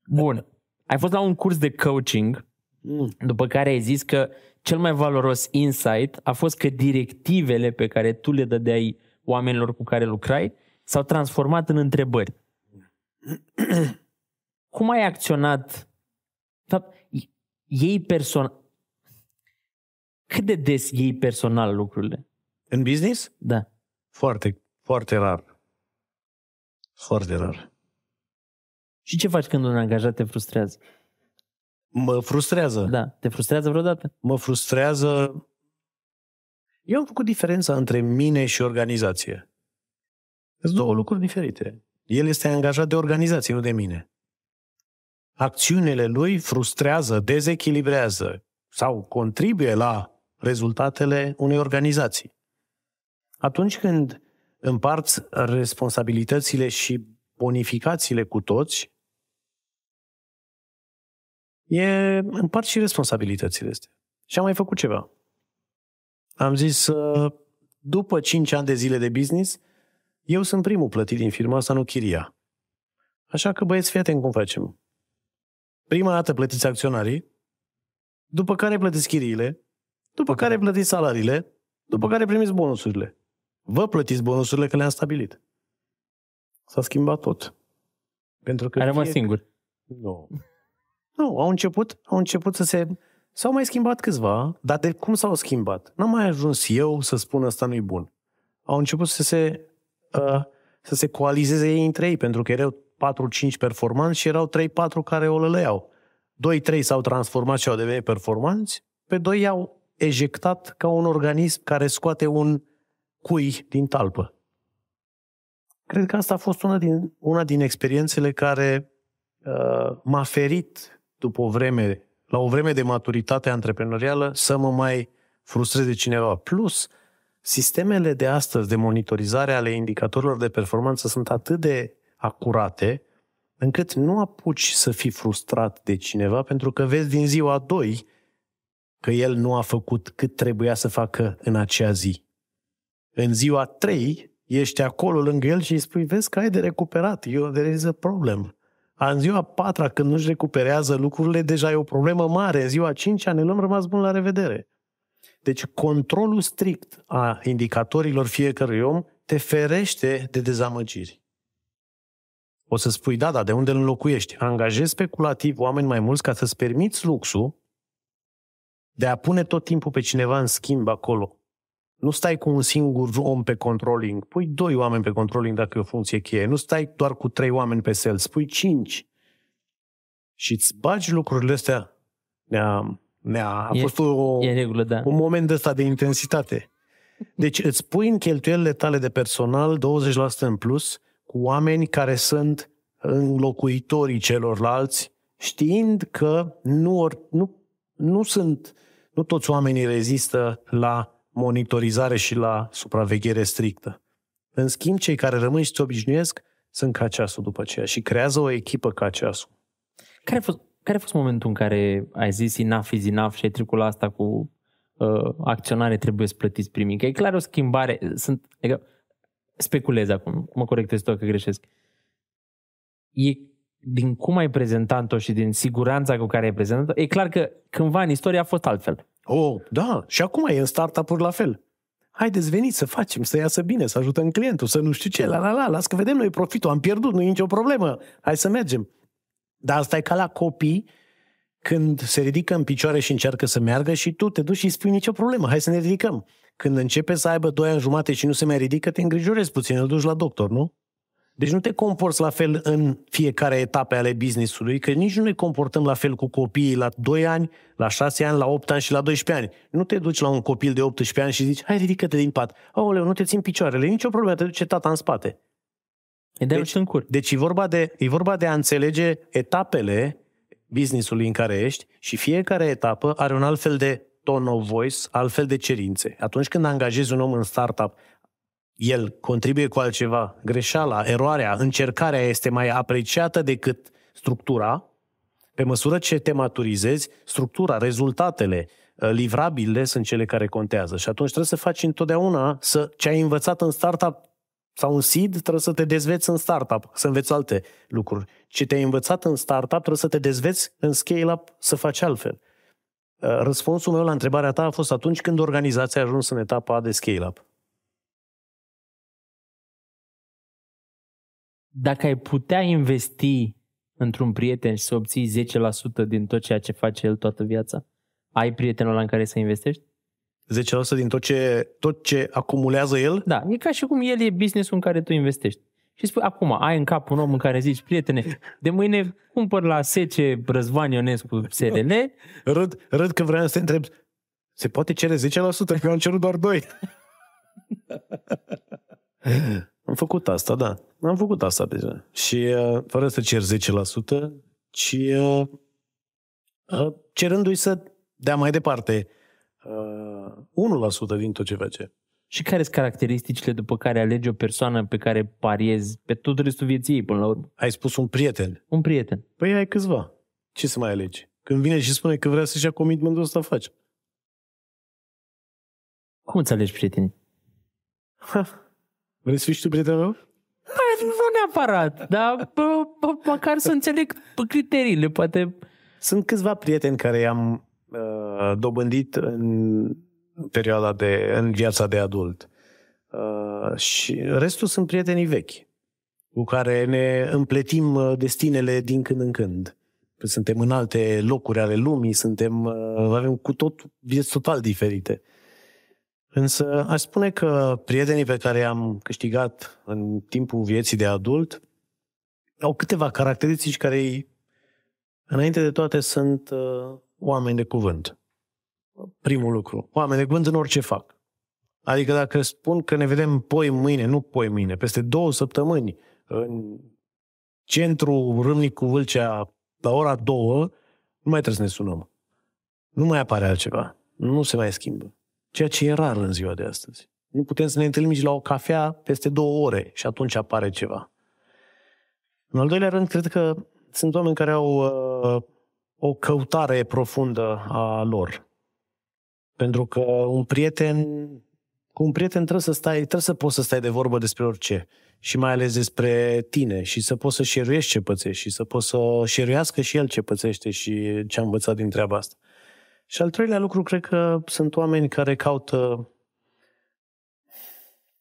Bun. Ai fost la un curs de coaching, mm. după care ai zis că cel mai valoros insight a fost că directivele pe care tu le dădeai oamenilor cu care lucrai s-au transformat în întrebări. (clears throat) Cum ai acționat? Fapt, ei person, cât de des iei personal lucrurile? În business? Da. Foarte, foarte rar. Foarte rar. Și ce faci când un angajat te frustrează? Mă frustrează. Da. Te frustrează vreodată? Mă frustrează... Eu am făcut diferența între mine și organizație. Sunt două lucruri diferite. El este angajat de organizație, nu de mine. Acțiunile lui frustrează, dezechilibrează sau contribuie la rezultatele unei organizații. Atunci când împarți responsabilitățile și bonificațiile cu toți, e împart și responsabilitățile astea. Și am mai făcut ceva. Am zis, uh, după 5 ani de zile de business, eu sunt primul plătit din firma asta, nu chiria. Așa că băieți, fii atent cum facem. Prima dată plătiți acționarii, după care plătiți chiriile, după care plătiți salariile, după care primiți bonusurile. Vă plătiți bonusurile că le-am stabilit. S-a schimbat tot. Pentru că Ai rămas fie... singur. Nu. Nu, au început, au început să se... S-au mai schimbat câțiva, dar de cum s-au schimbat? N-am mai ajuns eu să spun asta nu-i bun. Au început să se, uh, să se coalizeze ei între ei, pentru că erau 4-5 performanți și erau 3-4 care o lăleau. 2-3 s-au transformat și au devenit performanți, pe 2 i-au ejectat ca un organism care scoate un cui din talpă. Cred că asta a fost una din, una din experiențele care uh, m-a ferit după o vreme, la o vreme de maturitate antreprenorială, să mă mai frustreze cineva. Plus, sistemele de astăzi de monitorizare ale indicatorilor de performanță sunt atât de acurate, încât nu apuci să fii frustrat de cineva pentru că vezi din ziua 2 că el nu a făcut cât trebuia să facă în acea zi. În ziua 3 ești acolo lângă el și îi spui, vezi că ai de recuperat, eu there is a problem. În ziua patra, când nu-și recuperează lucrurile, deja e o problemă mare. În ziua cincea ne luăm rămas bun la revedere. Deci controlul strict a indicatorilor fiecărui om te ferește de dezamăgiri. O să spui, da, da, de unde îl înlocuiești? Angajezi speculativ oameni mai mulți ca să-ți permiți luxul de a pune tot timpul pe cineva în schimb acolo. Nu stai cu un singur om pe controlling, pui doi oameni pe controlling dacă e o funcție cheie. Nu stai doar cu trei oameni pe sales, pui cinci. Și îți bagi lucrurile astea. Ne-a, ne-a, a e, fost o, e regulă, da. un moment ăsta de intensitate. Deci îți pui în cheltuielile tale de personal 20% în plus cu oameni care sunt înlocuitorii celorlalți, știind că nu, or, nu, nu sunt, nu toți oamenii rezistă la monitorizare și la supraveghere strictă. În schimb, cei care rămân și se obișnuiesc sunt ca ceasul după aceea și creează o echipă ca ceasul. Care a fost, care a fost momentul în care ai zis enough is enough și ai trecut la asta cu uh, acționare trebuie să plătiți primii? Că e clar o schimbare. Sunt, adică, speculez acum, mă corectez tot că greșesc. E din cum ai prezentat-o și din siguranța cu care ai prezentat-o, e clar că cândva în istorie a fost altfel. Oh, da, și acum e în startup-uri la fel. Haideți, veniți să facem, să iasă bine, să ajutăm clientul, să nu știu ce, la la la, las că vedem noi profitul, am pierdut, nu e nicio problemă, hai să mergem. Dar asta e ca la copii când se ridică în picioare și încearcă să meargă și tu te duci și spui nicio problemă, hai să ne ridicăm. Când începe să aibă doi ani jumate și nu se mai ridică, te îngrijorezi puțin, îl duci la doctor, nu? Deci nu te comporți la fel în fiecare etape ale business-ului, că nici nu ne comportăm la fel cu copiii la 2 ani, la 6 ani, la 8 ani și la 12 ani. Nu te duci la un copil de 18 ani și zici, hai ridică-te din pat. Aoleu, nu te țin picioarele, nicio problemă, te duce tata în spate. E de deci, în cur. Deci e vorba, de, e vorba de a înțelege etapele business-ului în care ești și fiecare etapă are un alt fel de tone of voice, altfel de cerințe. Atunci când angajezi un om în startup, el contribuie cu altceva, greșeala, eroarea, încercarea este mai apreciată decât structura, pe măsură ce te maturizezi, structura, rezultatele, ă, livrabilele sunt cele care contează. Și atunci trebuie să faci întotdeauna să, ce ai învățat în startup sau în seed, trebuie să te dezveți în startup, să înveți alte lucruri. Ce te-ai învățat în startup, trebuie să te dezveți în scale-up, să faci altfel. Ă, răspunsul meu la întrebarea ta a fost atunci când organizația a ajuns în etapa de scale-up. Dacă ai putea investi într-un prieten și să obții 10% din tot ceea ce face el toată viața, ai prietenul ăla în care să investești? 10% din tot ce, tot ce acumulează el? Da, e ca și cum el e business în care tu investești. Și spui, acum, ai în cap un om în care zici, prietene, de mâine cumpăr la 10 Răzvan Ionescu SRL. (laughs) Râd, râd că vreau să te întreb, se poate cere 10%? Că eu am cerut doar 2. (laughs) am făcut asta, da. Am făcut asta deja. Și uh, fără să cer 10%, ci uh, uh, cerându-i să dea mai departe uh, 1% din tot ce face. Și care sunt caracteristicile după care alegi o persoană pe care pariezi pe tot restul vieții ei până la urmă? Ai spus un prieten. Un prieten. Păi ai câțiva. Ce să mai alegi? Când vine și spune că vrea să-și ia commitmentul ăsta, faci. Cum îți alegi prietenii? Ha. Vrei să fii și tu prietenul meu? Păi, nu neapărat, dar bă, bă, măcar să înțeleg criteriile, poate. Sunt câțiva prieteni care i-am uh, dobândit în perioada de, în viața de adult. Uh, și restul sunt prietenii vechi, cu care ne împletim uh, destinele din când în când. Suntem în alte locuri ale lumii, suntem, uh, avem cu tot vieți total diferite. Însă aș spune că prietenii pe care am câștigat în timpul vieții de adult au câteva caracteristici care, înainte de toate, sunt uh, oameni de cuvânt primul lucru. Oameni de cuvânt în orice fac. Adică dacă spun că ne vedem poi mâine, nu poi mâine, peste două săptămâni, în centru Râmnicu Vâlcea, la ora două, nu mai trebuie să ne sunăm. Nu mai apare altceva. Nu se mai schimbă. Ceea ce e rar în ziua de astăzi. Nu putem să ne întâlnim nici la o cafea peste două ore și atunci apare ceva. În al doilea rând, cred că sunt oameni care au uh, o căutare profundă a lor. Pentru că un prieten, cu un prieten trebuie să stai, trebuie să poți să stai de vorbă despre orice. Și mai ales despre tine și să poți să șeruiești ce pățești și să poți să șeruiască și el ce pățește și ce a învățat din treaba asta. Și al treilea lucru, cred că sunt oameni care caută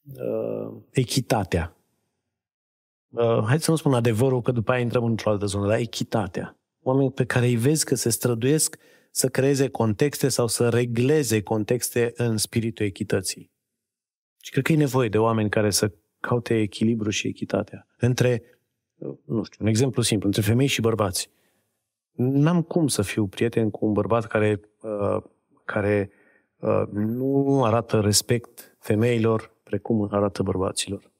uh, echitatea. Uh, hai să nu spun adevărul, că după aia intrăm într-o altă zonă, dar echitatea. Oameni pe care îi vezi că se străduiesc să creeze contexte sau să regleze contexte în spiritul echității. Și cred că e nevoie de oameni care să caute echilibru și echitatea. Între, nu știu, un exemplu simplu, între femei și bărbați. N-am cum să fiu prieten cu un bărbat care, uh, care uh, nu arată respect femeilor precum arată bărbaților.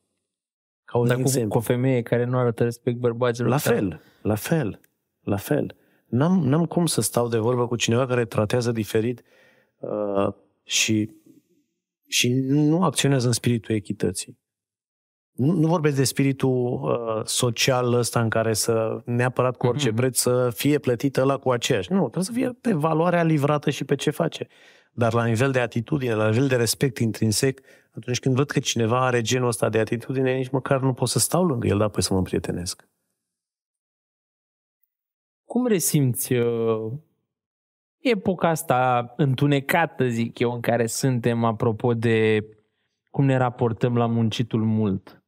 Ca un Dar cu, cu o femeie care nu arată respect bărbaților? La fel, la fel, la fel. N-am, n-am cum să stau de vorbă cu cineva care tratează diferit uh, și, și nu acționează în spiritul echității. Nu, nu vorbesc de spiritul uh, social ăsta în care să neapărat cu orice mm-hmm. preț să fie plătită la cu aceeași. Nu, trebuie să fie pe valoarea livrată și pe ce face. Dar la nivel de atitudine, la nivel de respect intrinsec, atunci când văd că cineva are genul ăsta de atitudine, nici măcar nu pot să stau lângă el, dar apoi să mă prietenesc. Cum resimți uh, epoca asta întunecată, zic eu, în care suntem apropo de cum ne raportăm la muncitul mult?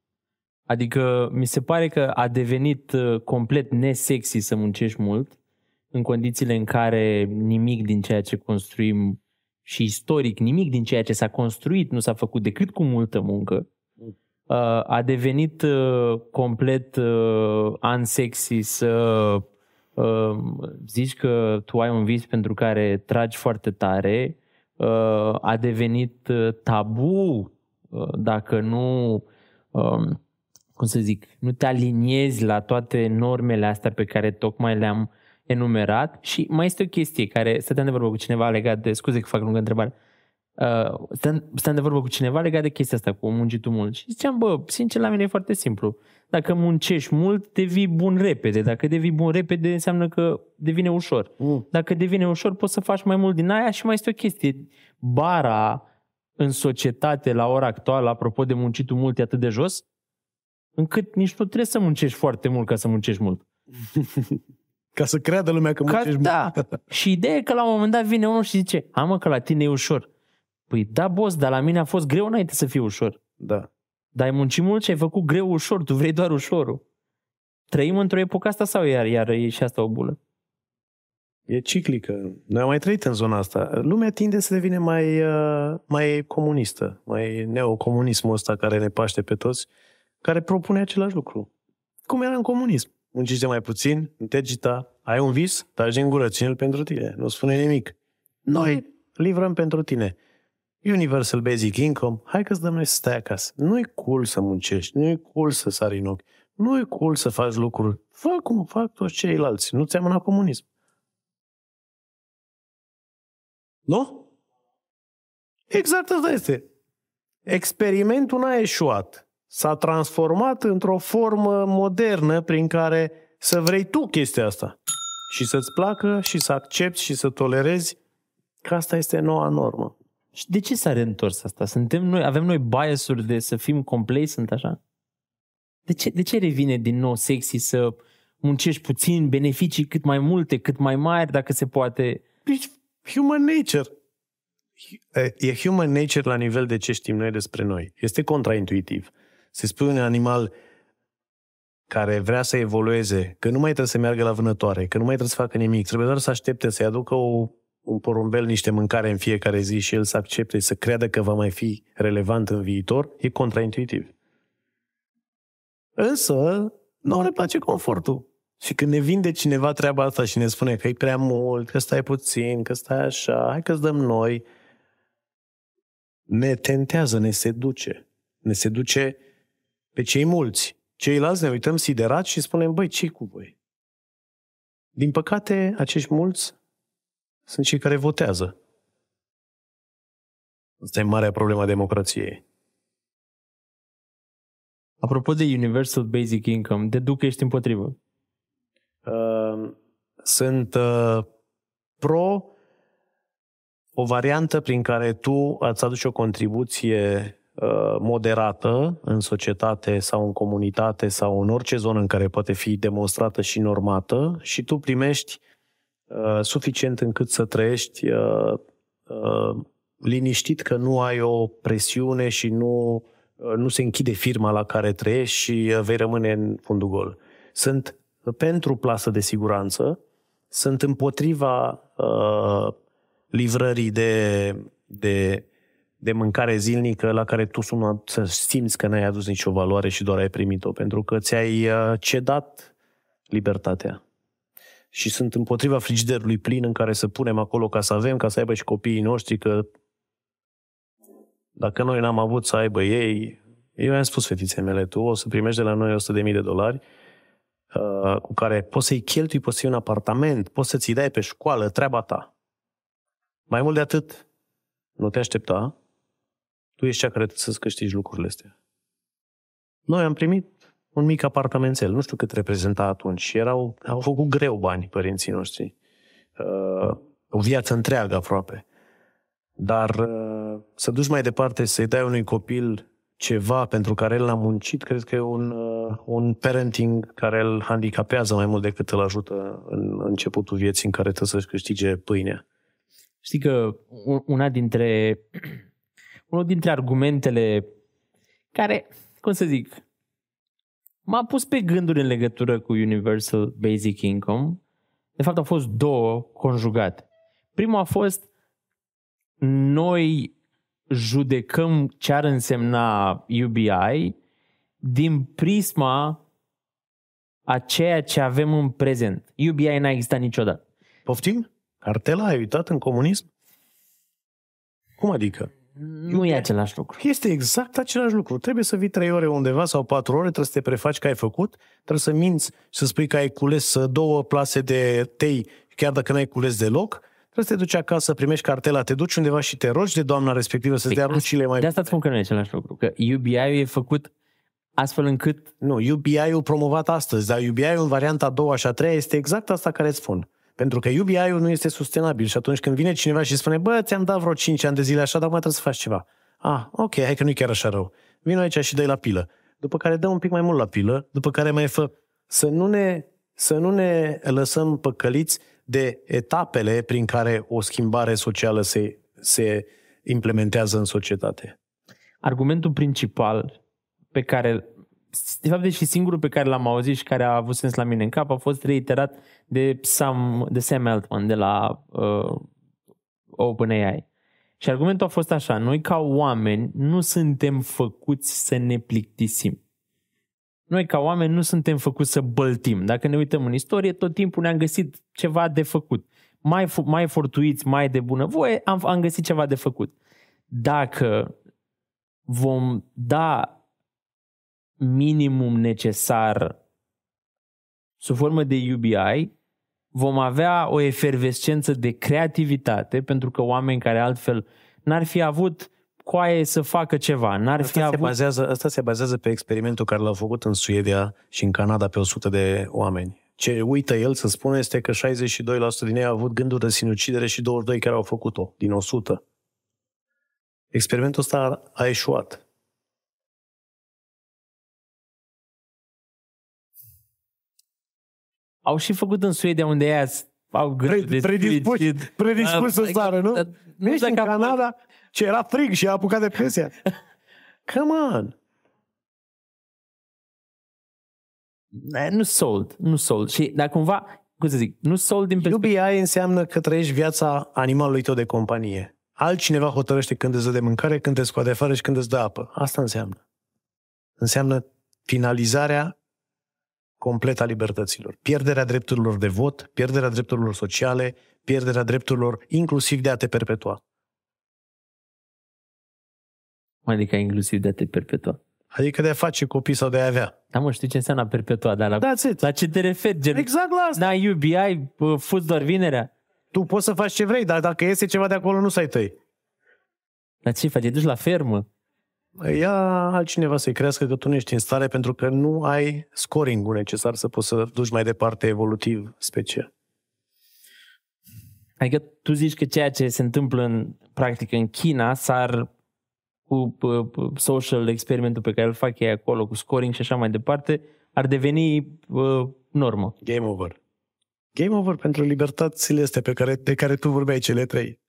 Adică mi se pare că a devenit uh, complet nesexy să muncești mult în condițiile în care nimic din ceea ce construim și istoric, nimic din ceea ce s-a construit nu s-a făcut decât cu multă muncă. Uh, a devenit uh, complet unsexy să zici că tu ai un vis pentru care tragi foarte tare, uh, a devenit uh, tabu uh, dacă nu, um, cum să zic, nu te aliniezi la toate normele astea pe care tocmai le-am enumerat și mai este o chestie care stăteam de vorbă cu cineva legat de, scuze că fac lungă întrebare, uh, stăteam de vorbă cu cineva legat de chestia asta, cu muncitul mult și ziceam, bă, sincer la mine e foarte simplu. Dacă muncești mult, devii bun repede. Dacă devii bun repede, înseamnă că devine ușor. Mm. Dacă devine ușor, poți să faci mai mult din aia și mai este o chestie. Bara în societate la ora actuală, apropo de muncitul mult, e atât de jos, încât nici nu trebuie să muncești foarte mult ca să muncești mult. (laughs) ca să creadă lumea că muncești ca, mult. Da. și ideea e că la un moment dat vine unul și zice, amă că la tine e ușor. Păi da, boss, dar la mine a fost greu înainte să fie ușor. Da. Dar ai muncit mult și ai făcut greu ușor, tu vrei doar ușorul. Trăim într-o epocă asta sau iar, iar e și asta o bulă? E ciclică. Noi am mai trăit în zona asta. Lumea tinde să devine mai, uh, mai comunistă, mai neocomunismul ăsta care ne paște pe toți. Care propune același lucru. Cum era în comunism. Muncește mai puțin, intergita, ai un vis, tragi în gură, ține-l pentru tine, nu spune nimic. Noi livrăm pentru tine. Universal Basic Income, hai că-ți dăm noi să stai acasă. Nu-i cool să muncești, nu-i cool să sari în ochi, nu-i cool să faci lucruri. Fă cum fac toți ceilalți, nu ți-am comunism. Nu? Exact asta este. Experimentul n-a eșuat. S-a transformat într-o formă modernă prin care să vrei tu chestia asta. Și să-ți placă și să accepti și să tolerezi că asta este noua normă. Și de ce s-a reîntors asta? Suntem noi, avem noi biasuri de să fim complacent așa? De ce, de ce revine din nou sexy să muncești puțin, beneficii cât mai multe, cât mai mari, dacă se poate? Deci, human nature. E human nature la nivel de ce știm noi despre noi. Este contraintuitiv. Se spune un animal care vrea să evolueze, că nu mai trebuie să meargă la vânătoare, că nu mai trebuie să facă nimic, trebuie doar să aștepte să-i aducă o, un porumbel niște mâncare în fiecare zi și el să accepte, să creadă că va mai fi relevant în viitor, e contraintuitiv. Însă, nu ne place confortul. Și când ne vinde cineva treaba asta și ne spune că e prea mult, că stai puțin, că stai așa, hai că-ți dăm noi, ne tentează, ne seduce. Ne seduce pe cei mulți. Ceilalți ne uităm siderați și spunem, băi, ce cu voi? Din păcate, acești mulți sunt cei care votează. Asta e marea problema democrației. Apropo de Universal Basic Income, deduc că ești împotrivă. Uh, sunt uh, pro o variantă prin care tu îți aduci o contribuție uh, moderată în societate sau în comunitate sau în orice zonă în care poate fi demonstrată și normată și tu primești uh, suficient încât să trăiești uh, uh, liniștit că nu ai o presiune și nu, uh, nu se închide firma la care trăiești și uh, vei rămâne în fundul gol. Sunt pentru plasă de siguranță, sunt împotriva uh, livrării de, de, de mâncare zilnică la care tu sună să simți că n-ai adus nicio valoare și doar ai primit-o, pentru că ți-ai uh, cedat libertatea. Și sunt împotriva frigiderului plin în care să punem acolo ca să avem, ca să aibă și copiii noștri, că dacă noi n-am avut să aibă ei, eu i-am spus fetiței mele, tu o să primești de la noi 100.000 de dolari, uh, cu care poți să-i cheltui, poți să iei un apartament, poți să ți dai pe școală, treaba ta. Mai mult de atât, nu te aștepta, tu ești cea care trebuie să-ți câștigi lucrurile astea. Noi am primit un mic apartamentel, nu știu cât reprezenta atunci, și erau, au făcut greu bani părinții noștri. Uh, o viață întreagă aproape. Dar uh, să duci mai departe, să-i dai unui copil ceva pentru care el l-a muncit, cred că e un, uh, un parenting care îl handicapează mai mult decât îl ajută în începutul vieții în care trebuie să-și câștige pâinea. Știi că una dintre, unul dintre argumentele care, cum să zic, m-a pus pe gânduri în legătură cu Universal Basic Income, de fapt au fost două conjugate. Primul a fost noi judecăm ce ar însemna UBI din prisma a ceea ce avem în prezent. UBI n-a existat niciodată. Poftim? Cartela ai uitat în comunism? Cum adică? Nu e același lucru. Este exact același lucru. Trebuie să vii trei ore undeva sau patru ore, trebuie să te prefaci că ai făcut, trebuie să minți, să spui că ai cules două plase de tei, chiar dacă n-ai cules deloc, trebuie să te duci acasă, primești cartela, te duci undeva și te rogi de doamna respectivă să-ți dea rucile mai De asta spun că nu e același lucru, că UBI-ul e făcut astfel încât... Nu, UBI-ul promovat astăzi, dar UBI-ul în varianta a doua și a treia este exact asta care îți spun. Pentru că UBI-ul nu este sustenabil și atunci când vine cineva și spune, bă, ți-am dat vreo 5 ani de zile așa, dar mai trebuie să faci ceva. Ah, ok, hai că nu e chiar așa rău. Vin aici și dai la pilă. După care dă un pic mai mult la pilă, după care mai fă. Să nu ne, să nu ne lăsăm păcăliți de etapele prin care o schimbare socială se, se implementează în societate. Argumentul principal pe care de fapt, deci singurul pe care l-am auzit și care a avut sens la mine în cap a fost reiterat de Sam, de Sam Altman de la uh, OpenAI. Și argumentul a fost așa, noi ca oameni nu suntem făcuți să ne plictisim. Noi ca oameni nu suntem făcuți să băltim. Dacă ne uităm în istorie, tot timpul ne-am găsit ceva de făcut. Mai, mai fortuiți, mai de bunăvoie, am, am găsit ceva de făcut. Dacă vom da minimum necesar sub formă de UBI, vom avea o efervescență de creativitate, pentru că oameni care altfel n-ar fi avut coaie să facă ceva. N-ar asta, fi se avut... bazează, asta se bazează pe experimentul care l-au făcut în Suedia și în Canada pe 100 de oameni. Ce uită el să spună este că 62% din ei au avut gânduri de sinucidere și 22 care au făcut-o, din 100. Experimentul ăsta a eșuat. Au și făcut în Suedia unde ea au gânduri de Predispus, suicid. predispus să Uh, sară, nu? dar Nu ești în dacă a- Canada ce era frig și a apucat depresia. (laughs) Come on! Eh, Nu sold, nu sold. Și dar cumva, cum să zic, nu sold din perspectivă. UBI înseamnă că trăiești viața animalului tău de companie. Altcineva hotărăște când îți dă de mâncare, când te scoate afară și când îți dă apă. Asta înseamnă. Înseamnă finalizarea completă a libertăților. Pierderea drepturilor de vot, pierderea drepturilor sociale, pierderea drepturilor inclusiv de a te perpetua. Adică inclusiv de a te perpetua. Adică de a face copii sau de a avea. Da, mă, știu ce înseamnă a perpetua, dar la, That's it. la ce te referi? Gen, Exact la asta. Da, UBI, bă, fuți doar vinerea. Tu poți să faci ce vrei, dar dacă iese ceva de acolo, nu să ai tăi. La ce faci? Te duci la fermă? Ia altcineva să-i crească că tu nu ești în stare pentru că nu ai scoring-ul necesar să poți să duci mai departe evolutiv special. Adică tu zici că ceea ce se întâmplă în practic în China s-ar cu p- p- social experimentul pe care îl fac ei acolo, cu scoring și așa mai departe, ar deveni uh, normă. Game over. Game over pentru libertățile astea pe care, de care tu vorbeai cele trei.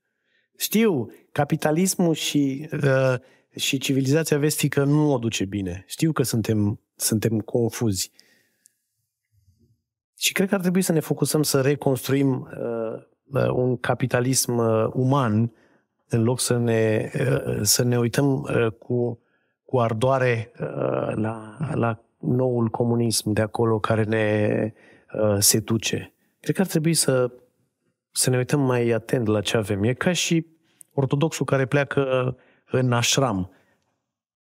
Știu, capitalismul și, uh, și civilizația vestică nu o duce bine. Știu că suntem, suntem confuzi. Și cred că ar trebui să ne focusăm să reconstruim uh, uh, un capitalism uh, uman în loc să ne, uh, să ne uităm uh, cu, cu ardoare uh, la, la noul comunism de acolo care ne uh, se duce. Cred că ar trebui să, să ne uităm mai atent la ce avem. E ca și ortodoxul care pleacă în ashram.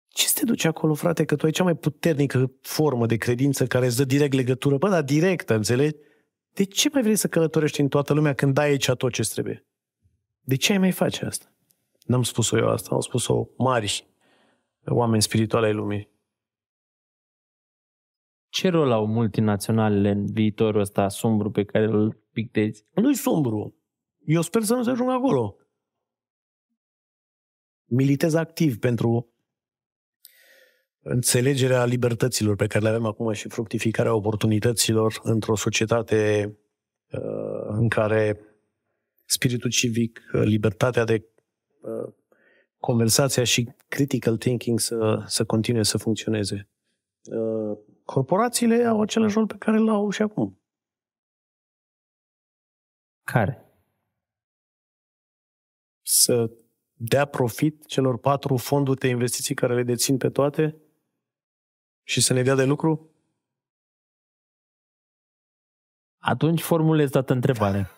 Ce te duce acolo, frate? Că tu ai cea mai puternică formă de credință care îți dă direct legătură. Bă, dar directă, înțelegi? De ce mai vrei să călătorești în toată lumea când dai aici tot ce trebuie? De ce ai mai face asta? N-am spus-o eu asta, au spus-o mari oameni spirituale ai lumii. Ce rol au multinaționalele în viitorul ăsta sumbru pe care îl pictezi? Nu-i sombru. Eu sper să nu se ajungă acolo. Militez activ pentru înțelegerea libertăților pe care le avem acum și fructificarea oportunităților într-o societate uh, în care spiritul civic, uh, libertatea de uh, conversația și critical thinking să, să continue să funcționeze. Uh, corporațiile au același rol pe care l-au și acum. Care? Să dea profit celor patru fonduri de investiții care le dețin pe toate și să ne dea de lucru? Atunci formulez toată întrebarea.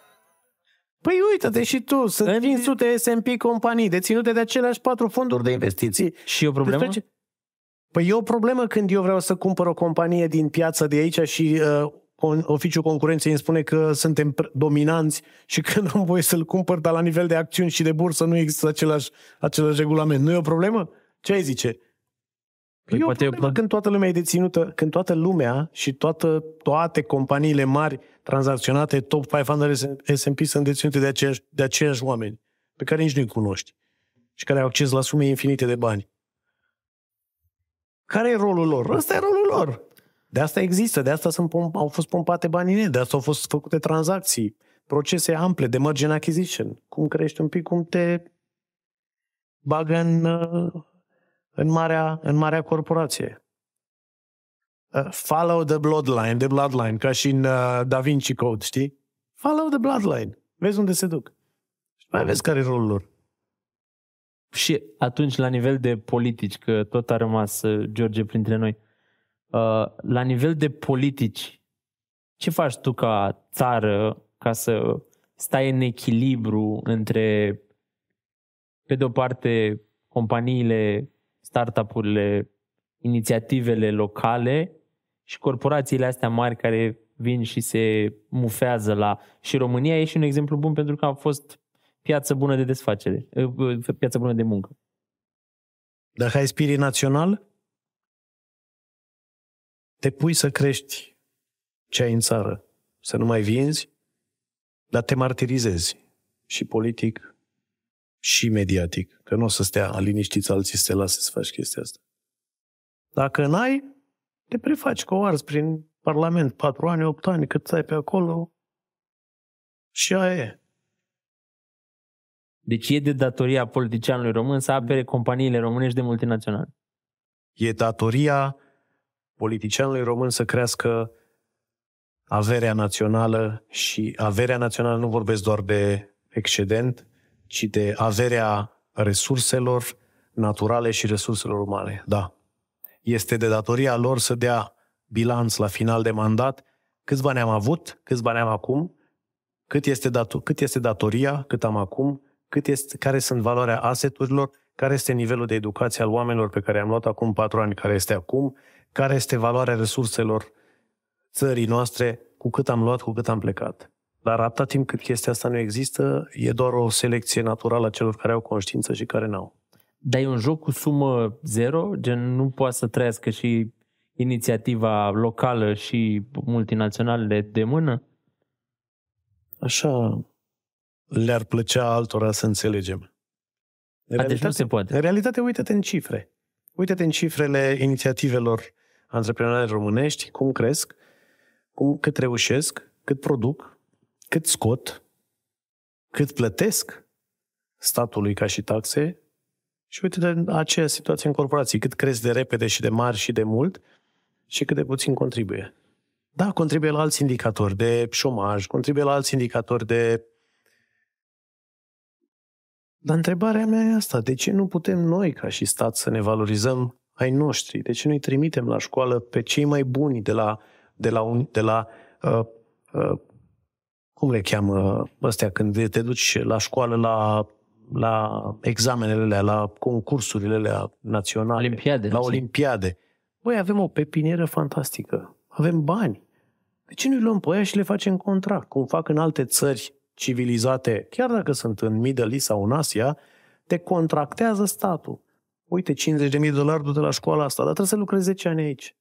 (laughs) Păi uite-te și tu, sunt În- 500 S&P companii deținute de aceleași patru fonduri de investiții. Și e o problemă? Despre ce- Păi e o problemă când eu vreau să cumpăr o companie din piață de aici și uh, con- oficiul concurenței îmi spune că suntem pr- dominanți și că (laughs) nu am voie să-l cumpăr, dar la nivel de acțiuni și de bursă nu există același, același regulament. Nu e o problemă? Ce ai zice? Păi e o poate e o problemă pro- când toată lumea e deținută, când toată lumea și toată, toate companiile mari tranzacționate, top 500 S&P sunt deținute de aceiași, de aceiași oameni pe care nici nu-i cunoști și care au acces la sume infinite de bani. Care e rolul lor? Ăsta e rolul lor. De asta există, de asta sunt pom- au fost pompate banii net, de asta au fost făcute tranzacții, procese ample de merge în acquisition. Cum crești un pic, cum te bagă în, uh, în, marea, în marea corporație. Uh, follow the bloodline, the bloodline, ca și în uh, Da Vinci Code, știi? Follow the bloodline. Vezi unde se duc. Și mai vezi care e rolul lor. Și atunci, la nivel de politici, că tot a rămas uh, George printre noi, Uh, la nivel de politici, ce faci tu ca țară ca să stai în echilibru între, pe de o parte, companiile, startup-urile, inițiativele locale și corporațiile astea mari care vin și se mufează la... Și România e și un exemplu bun pentru că a fost piață bună de desfacere, uh, piață bună de muncă. Dacă ai spirit național, te pui să crești ce ai în țară, să nu mai vinzi, dar te martirizezi și politic și mediatic, că nu o să stea liniștiți alții să te lase să faci chestia asta. Dacă n-ai, te prefaci cu o ars prin Parlament, patru ani, opt ani, cât ai pe acolo și aia e. Deci e de datoria politicianului român să apere companiile românești de multinaționale. E datoria politicianului român să crească averea națională și averea națională nu vorbesc doar de excedent, ci de averea resurselor naturale și resurselor umane. Da. Este de datoria lor să dea bilanț la final de mandat câți bani am avut, câți bani am acum, cât este, dator, cât este datoria, cât am acum, cât este, care sunt valoarea aseturilor, care este nivelul de educație al oamenilor pe care am luat acum patru ani, care este acum, care este valoarea resurselor țării noastre, cu cât am luat, cu cât am plecat. Dar atâta timp cât chestia asta nu există, e doar o selecție naturală a celor care au conștiință și care n-au. Dar e un joc cu sumă zero? Gen, nu poate să trăiască și inițiativa locală și multinaționale de mână? Așa le-ar plăcea altora să înțelegem. În realitate, deci nu se poate. În realitate, uite-te în cifre. Uite-te în cifrele inițiativelor antreprenoriale românești, cum cresc, cum, cât reușesc, cât produc, cât scot, cât plătesc statului ca și taxe și uite de aceea situație în corporații, cât cresc de repede și de mari și de mult și cât de puțin contribuie. Da, contribuie la alți indicatori de șomaj, contribuie la alți indicatori de... Dar întrebarea mea e asta, de ce nu putem noi ca și stat să ne valorizăm ai noștri? De ce nu îi trimitem la școală pe cei mai buni de la, de la, un, de la uh, uh, cum le cheamă ăstea când te duci la școală la la examenele alea, la concursurile alea naționale, olimpiade, la olimpiade. Băi, avem o pepinieră fantastică. Avem bani. De ce nu luăm pe aia și le facem contract? Cum fac în alte țări civilizate, chiar dacă sunt în Middle East sau în Asia, te contractează statul. Uite, 50.000 de dolari du de la școala asta, dar trebuie să lucrezi 10 ani aici.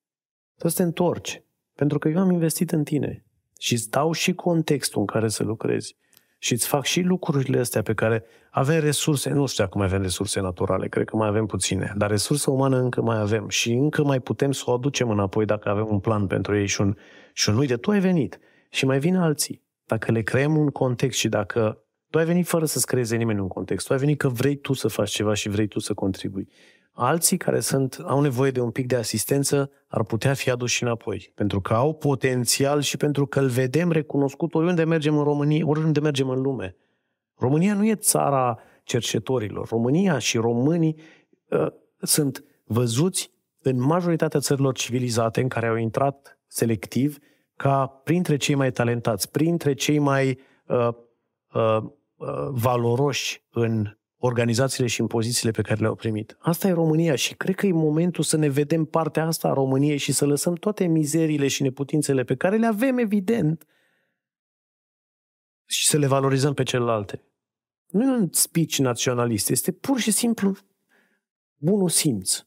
Trebuie să te întorci. Pentru că eu am investit în tine. Și îți dau și contextul în care să lucrezi și îți fac și lucrurile astea pe care avem resurse, nu știu acum avem resurse naturale, cred că mai avem puține, dar resurse umană încă mai avem și încă mai putem să o aducem înapoi dacă avem un plan pentru ei și un, și un uite, tu ai venit și mai vin alții. Dacă le creăm un context și dacă tu ai venit fără să-ți creeze nimeni un context, tu ai venit că vrei tu să faci ceva și vrei tu să contribui. Alții care sunt, au nevoie de un pic de asistență ar putea fi aduși înapoi, pentru că au potențial și pentru că îl vedem recunoscut oriunde mergem în România, oriunde mergem în lume. România nu e țara cercetorilor. România și românii uh, sunt văzuți în majoritatea țărilor civilizate în care au intrat selectiv ca printre cei mai talentați, printre cei mai uh, uh, uh, valoroși în organizațiile și în pozițiile pe care le-au primit. Asta e România și cred că e momentul să ne vedem partea asta a României și să lăsăm toate mizerile și neputințele pe care le avem, evident, și să le valorizăm pe celelalte. Nu e un speech naționalist, este pur și simplu bunul simț.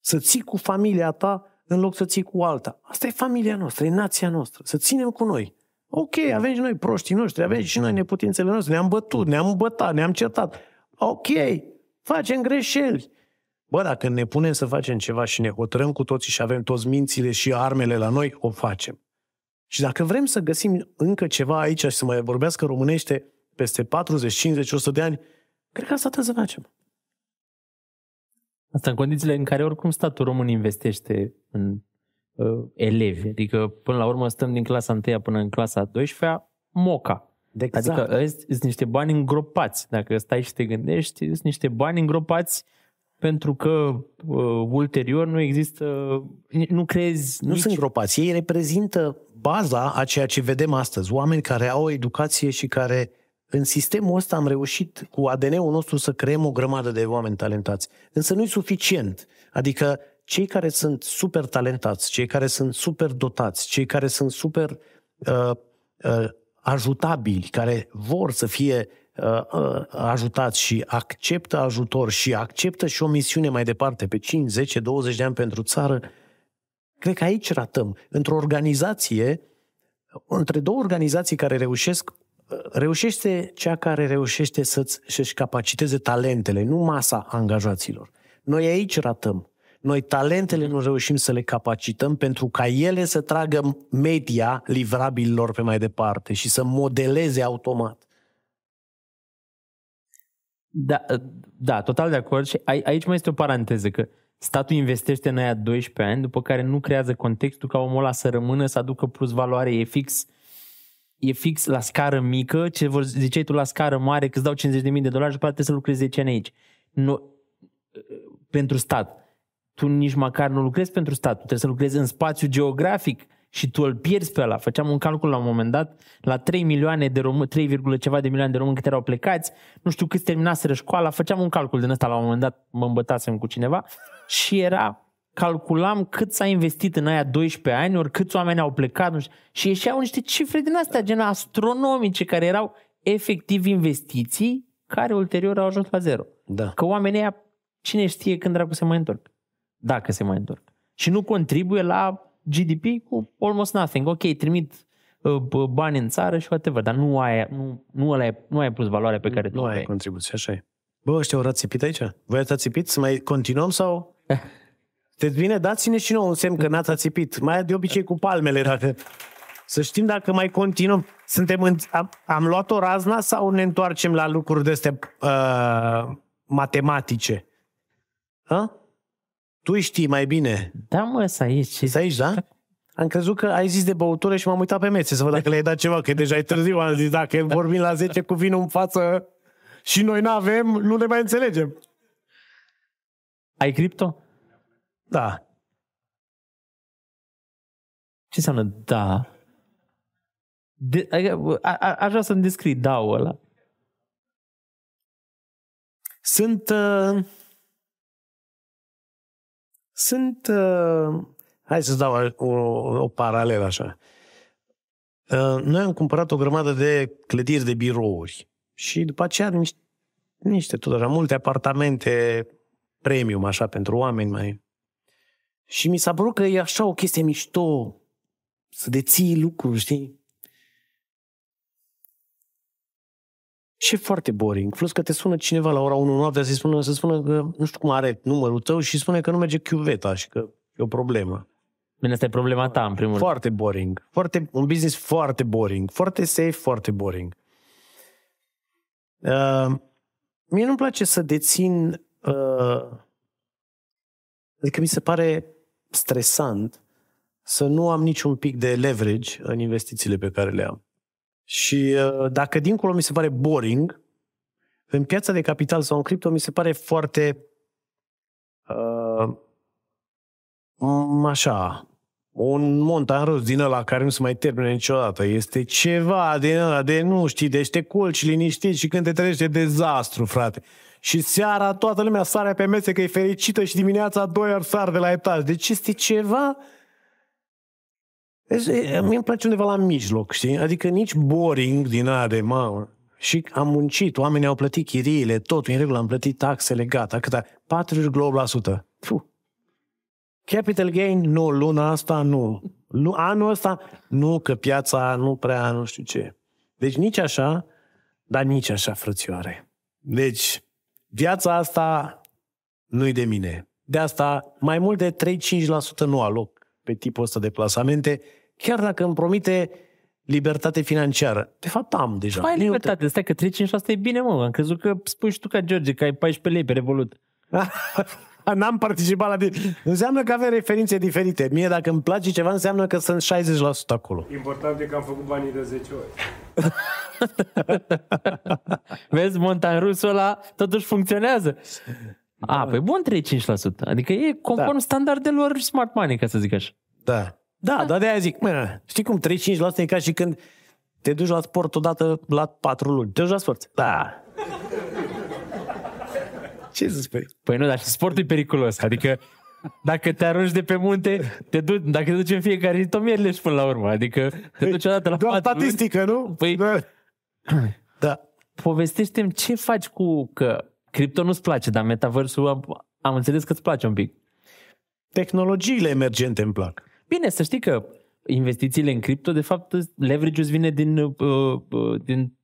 Să ții cu familia ta în loc să ții cu alta. Asta e familia noastră, e nația noastră. Să ținem cu noi. Ok, avem și noi proștii noștri, avem și noi neputințele noastre, ne-am bătut, ne-am bătat, ne-am certat. Ok, facem greșeli. Bă, dacă ne punem să facem ceva și ne hotărâm cu toții și avem toți mințile și armele la noi, o facem. Și dacă vrem să găsim încă ceva aici și să mai vorbească românește peste 40, 50, 100 de ani, cred că asta trebuie să facem. Asta în condițiile în care oricum statul român investește în uh, elevi. Adică până la urmă stăm din clasa 1 până în clasa 12-a, moca. Exact. Adică sunt niște bani îngropați. Dacă stai și te gândești, sunt niște bani îngropați pentru că uh, ulterior nu există, nu crezi Nu nici... sunt gropați. Ei reprezintă baza a ceea ce vedem astăzi. Oameni care au o educație și care în sistemul ăsta am reușit cu ADN-ul nostru să creăm o grămadă de oameni talentați. Însă nu e suficient. Adică cei care sunt super talentați, cei care sunt super dotați, cei care sunt super uh, uh, ajutabili, care vor să fie uh, uh, ajutați și acceptă ajutor și acceptă și o misiune mai departe pe 5, 10, 20 de ani pentru țară, cred că aici ratăm. Într-o organizație, între două organizații care reușesc reușește cea care reușește să-ți, să-și capaciteze talentele, nu masa angajaților. Noi aici ratăm. Noi talentele nu reușim să le capacităm pentru ca ele să tragă media livrabililor pe mai departe și să modeleze automat. Da, da, total de acord și aici mai este o paranteză, că statul investește în aia 12 ani, după care nu creează contextul ca omul ăla să rămână, să aducă plus valoare, e fix e fix la scară mică, ce vor ziceai tu la scară mare, că îți dau 50.000 de dolari și după trebuie să lucrezi 10 ani aici. Nu, pentru stat. Tu nici măcar nu lucrezi pentru stat, tu trebuie să lucrezi în spațiu geografic și tu îl pierzi pe ăla. Făceam un calcul la un moment dat, la 3 milioane de români, 3, ceva de milioane de români care erau plecați, nu știu câți terminaseră școala, făceam un calcul din ăsta la un moment dat, mă îmbătasem cu cineva și era calculam cât s-a investit în aia 12 ani, ori câți oameni au plecat, nu știu, și ieșeau niște cifre din astea, gen astronomice, care erau efectiv investiții, care ulterior au ajuns la zero. Da. Că oamenii ăia, cine știe când dracu se mai întorc. Dacă se mai întorc. Și nu contribuie la GDP cu almost nothing. Ok, trimit uh, bani în țară și whatever, dar nu ai, nu, nu, ai, nu ai plus valoare pe care nu tu ai ai. contribuție, așa e. Bă, ăștia au țipit aici? Voi ați țipit? Să mai continuăm sau... (laughs) Te bine, dați-ne și nouă un semn că n-ați ațipit. Mai de obicei cu palmele, dacă... Să știm dacă mai continuăm. Suntem în... am, am luat o razna sau ne întoarcem la lucruri de astea uh, matematice? Ha? Tu știi mai bine. Da, mă, să aici. Să aici, da? Am crezut că ai zis de băutură și m-am uitat pe mețe să văd dacă le-ai dat ceva, că deja e târziu. Am zis, dacă vorbim la 10 cu vinul în față și noi nu avem, nu ne mai înțelegem. Ai cripto? Da. Ce înseamnă da? De, a, a, aș vrea să-mi descrii da ăla. Sunt... Uh, sunt... Uh, hai să-ți dau o, o paralelă așa. Uh, noi am cumpărat o grămadă de clădiri de birouri și după aceea niște, niște tot așa, multe apartamente premium așa pentru oameni mai și mi s-a părut că e așa o chestie mișto să deții lucruri, știi? Și e foarte boring. Plus că te sună cineva la ora 1 noaptea să spună, să spună că nu știu cum are numărul tău și spune că nu merge chiuveta și că e o problemă. Bine, asta e problema ta, în primul rând. Foarte boring. Foarte, un business foarte boring. Foarte safe, foarte boring. Uh, mie nu-mi place să dețin... Uh, adică mi se pare stresant să nu am niciun pic de leverage în investițiile pe care le am. Și uh, dacă dincolo mi se pare boring, în piața de capital sau în cripto mi se pare foarte uh, așa, un montan rus din ăla care nu se mai termină niciodată. Este ceva din ăla de nu știi, deci te culci liniștit și când te trezești dezastru, frate. Și seara toată lumea sare pe mese că e fericită și dimineața doi ori sar de la etaj. Deci este ceva... Deci, mie îmi place undeva la mijloc, știi? Adică nici boring din are, mă. Și am muncit, oamenii au plătit chiriile, totul în regulă, am plătit taxele, gata, câta? 4,8%. Puh. Capital gain, nu, luna asta, nu. Anul ăsta, nu, că piața nu prea, nu știu ce. Deci nici așa, dar nici așa, frățioare. Deci, viața asta nu-i de mine. De asta, mai mult de 3-5% nu aloc pe tipul ăsta de plasamente, chiar dacă îmi promite libertate financiară. De fapt, am deja. Mai libertate, stai că 3-5% e bine, mă. Am crezut că spui și tu ca George că ai 14 lei pe Revolut. (laughs) N-am participat la... Înseamnă că avem referințe diferite. Mie, dacă îmi place ceva, înseamnă că sunt 60% acolo. Important e că am făcut banii de 10 ori. (laughs) Vezi, montan rusul ăla totuși funcționează. A, păi bun 35%. Adică e conform Da. standardelor smart money, ca să zic așa. Da. Da, dar de-aia zic, mă, știi cum, 35% e ca și când te duci la sport odată la patru luni. Te duci la sport? Da. Ce să spui? Păi nu, dar și sportul e periculos. Adică dacă te arunci de pe munte, te duci, dacă te duci în fiecare zi, tot mierlești până la urmă. Adică te duci odată la Doar patru luni. statistică, nu? Păi- Da. (clears throat) da. Povestește-mi ce faci cu... Că cripto nu-ți place, dar metaversul am, am înțeles că îți place un pic. Tehnologiile emergente îmi plac. Bine, să știi că investițiile în cripto, de fapt, leverage-ul îți vine din, uh, uh, din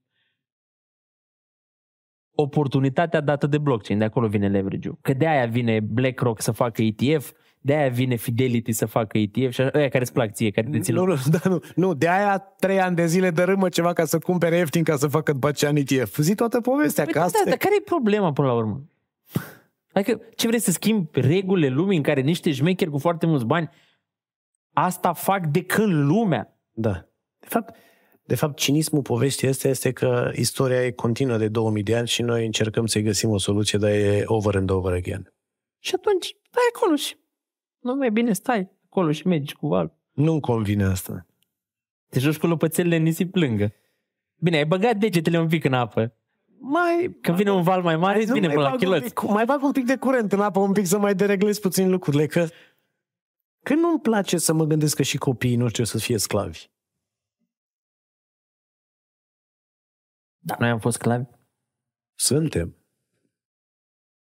oportunitatea dată de blockchain. De acolo vine leverage-ul. Că de aia vine BlackRock să facă ETF, de aia vine Fidelity să facă ETF și aia care îți plac ție, care te țin Nu, nu, da, nu, nu, de aia trei ani de zile dărâmă ceva ca să cumpere ieftin ca să facă după aceea în ETF. Zi toată povestea, Păi că da, asta da, e- dar care e problema până la urmă? Adică ce vrei să schimbi regulile lumii în care niște șmecheri cu foarte mulți bani asta fac de când lumea? Da. De fapt, de fapt, cinismul poveștii este, este că istoria e continuă de 2000 de ani și noi încercăm să-i găsim o soluție, dar e over and over again. Și atunci stai acolo și nu mai bine stai acolo și mergi cu val. Nu-mi convine asta. Te joci cu lopățelele în nisip lângă. Bine, ai băgat degetele un pic în apă. Mai, Când vine un val mai mare, îți nu, vine mai până la bag un chiloți. pic- mai bag un pic de curent în apă, un pic să mai dereglez puțin lucrurile, că, că nu-mi place să mă gândesc că și copiii noștri o să fie sclavi. Dar noi am fost sclavi. Suntem.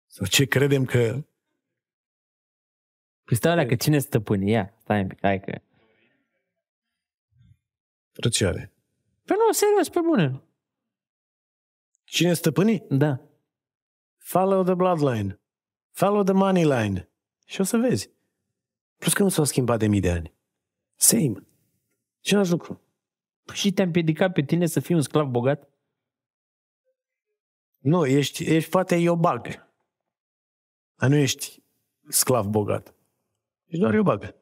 Sau ce credem că... Păi stai alea, că cine stăpâne? Ia, stai un pic, hai că... Frățioare. Păi nu, serios, pe bune. Cine stăpâni? Da. Follow the bloodline. Follow the money line. Și o să vezi. Plus că nu s-au schimbat de mii de ani. Same. Același lucru. Păi și te-a împiedicat pe tine să fii un sclav bogat? Nu, ești, ești poate iobag. Dar nu ești sclav bogat. Ești doar iobag.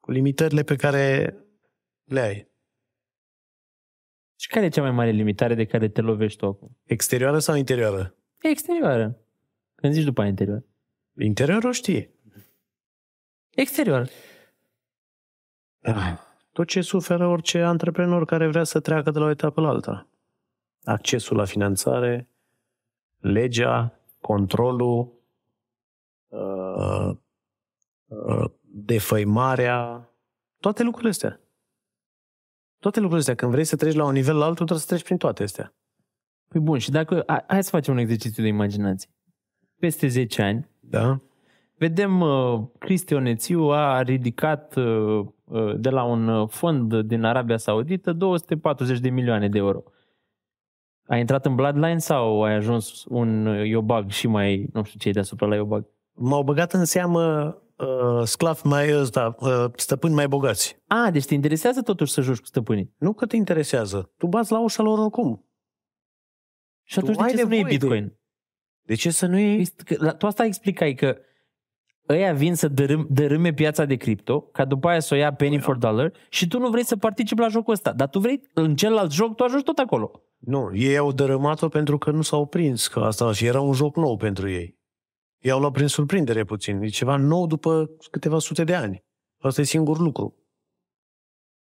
Cu limitările pe care le ai. Și care e cea mai mare limitare de care te lovești tu acum? Exterioară sau interioară? E exterioară. Când zici după aia interior. Interiorul știe. Exterior. Ah, Tot ce suferă orice antreprenor care vrea să treacă de la o etapă la alta. Accesul la finanțare, legea, controlul, uh, uh, defăimarea, toate lucrurile astea. Toate lucrurile astea. Când vrei să treci la un nivel la altul, trebuie să treci prin toate astea. Păi bun, și dacă... hai- Hai să facem un exercițiu de imaginație. Peste 10 ani, Da? vedem uh, Cristi Onețiu a ridicat uh, uh, de la un uh, fond din Arabia Saudită 240 de milioane de euro. Ai intrat în Bloodline sau ai ajuns un uh, Iobag și mai, nu știu ce e deasupra la Iobag? M-au băgat în seamă uh, sclavi mai ăsta, uh, stăpâni mai bogați. A, deci te interesează totuși să joci cu stăpânii. Nu că te interesează. Tu bați la ușa lor oricum. Și atunci Tu de ai ce să nu iei nevoie de- Bitcoin? De ce să nu iei? Este că, la, tu asta explicai că ăia vin să dărâm, dărâme piața de cripto, ca după aia să o ia penny for dollar și tu nu vrei să participi la jocul ăsta. Dar tu vrei, în celălalt joc, tu ajungi tot acolo. Nu, ei au dărâmat-o pentru că nu s-au prins că asta și era un joc nou pentru ei. Ei au luat prin surprindere puțin. E ceva nou după câteva sute de ani. Asta e singur lucru.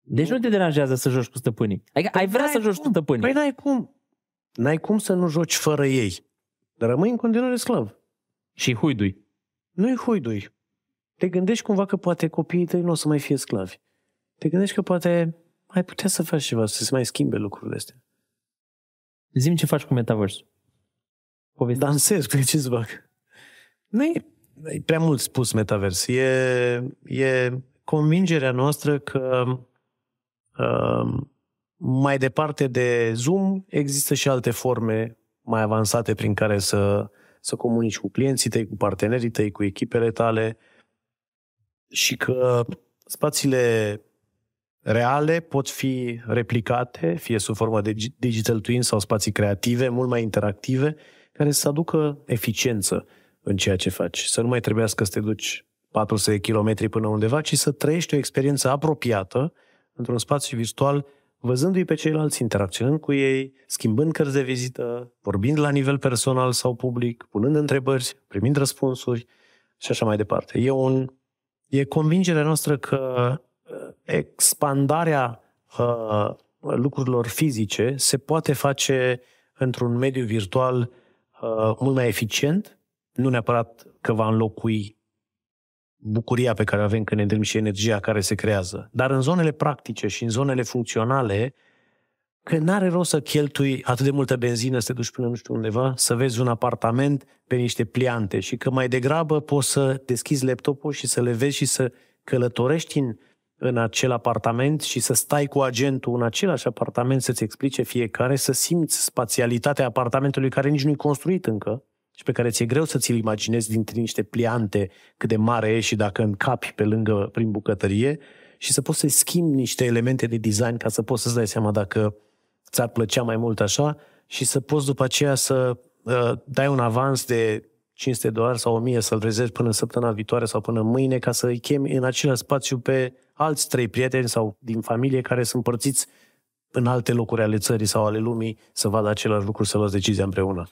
Deci nu te deranjează să joci cu stăpânii. Adică ai vrea n-ai să joci cum. cu stăpânii. Păi n-ai cum. N-ai cum să nu joci fără ei. Dar rămâi în continuare sclav. Și huidui. Nu-i huidui. Te gândești cumva că poate copiii tăi nu o să mai fie sclavi. Te gândești că poate ai putea să faci ceva, să se mai schimbe lucrurile astea. Zim ce faci cu metaversul. Poveste. Dansez, pe ce să fac? Nu e, e prea mult spus metavers. E, e convingerea noastră că uh, mai departe de Zoom există și alte forme mai avansate prin care să, să comunici cu clienții tăi, cu partenerii tăi, cu echipele tale și că spațiile reale pot fi replicate, fie sub formă de gi- digital twin sau spații creative, mult mai interactive, care să aducă eficiență în ceea ce faci. Să nu mai trebuiască să te duci 400 de kilometri până undeva, ci să trăiești o experiență apropiată într-un spațiu virtual văzându-i pe ceilalți, interacționând cu ei, schimbând cărți de vizită, vorbind la nivel personal sau public, punând întrebări, primind răspunsuri și așa mai departe. E, un, e convingerea noastră că uh, expandarea uh, lucrurilor fizice se poate face într-un mediu virtual uh, mult mai eficient, nu neapărat că va înlocui bucuria pe care o avem când ne întâlnim și energia care se creează. Dar în zonele practice și în zonele funcționale, că n-are rost să cheltui atât de multă benzină să te duci până nu știu undeva, să vezi un apartament pe niște pliante și că mai degrabă poți să deschizi laptopul și să le vezi și să călătorești în, în acel apartament și să stai cu agentul în același apartament să-ți explice fiecare, să simți spațialitatea apartamentului care nici nu-i construit încă, și pe care ți-e greu să ți-l imaginezi dintre niște pliante cât de mare e și dacă încapi pe lângă prin bucătărie și să poți să schimbi niște elemente de design ca să poți să-ți dai seama dacă ți-ar plăcea mai mult așa și să poți după aceea să uh, dai un avans de 500 de dolari sau 1000 să-l rezervi până săptămâna viitoare sau până mâine ca să îi chemi în același spațiu pe alți trei prieteni sau din familie care sunt împărțiți în alte locuri ale țării sau ale lumii să vadă același lucru, să luați decizia împreună.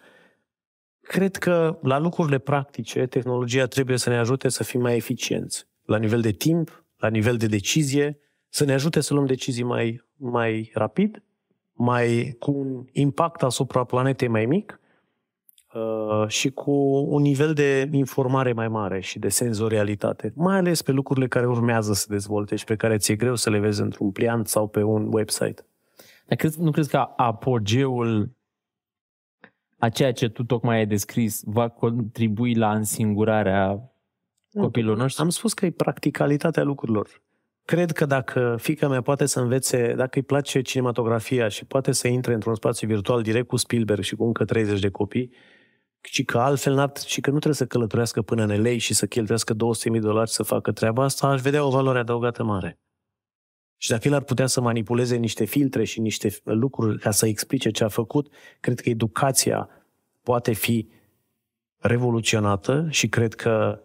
Cred că la lucrurile practice, tehnologia trebuie să ne ajute să fim mai eficienți. La nivel de timp, la nivel de decizie, să ne ajute să luăm decizii mai, mai rapid, mai, cu un impact asupra planetei mai mic uh, și cu un nivel de informare mai mare și de senzorialitate, mai ales pe lucrurile care urmează să dezvolte și pe care ți-e greu să le vezi într-un pliant sau pe un website. Dar crezi, nu crezi că apogeul a ceea ce tu tocmai ai descris va contribui la însingurarea copilului noștri? Am spus că e practicalitatea lucrurilor. Cred că dacă fica mea poate să învețe, dacă îi place cinematografia și poate să intre într-un spațiu virtual direct cu Spielberg și cu încă 30 de copii, și că altfel n și că nu trebuie să călătorească până în LA și să cheltuiască 200.000 de dolari să facă treaba asta, aș vedea o valoare adăugată mare. Și dacă el ar putea să manipuleze niște filtre și niște lucruri ca să explice ce a făcut, cred că educația poate fi revoluționată și cred că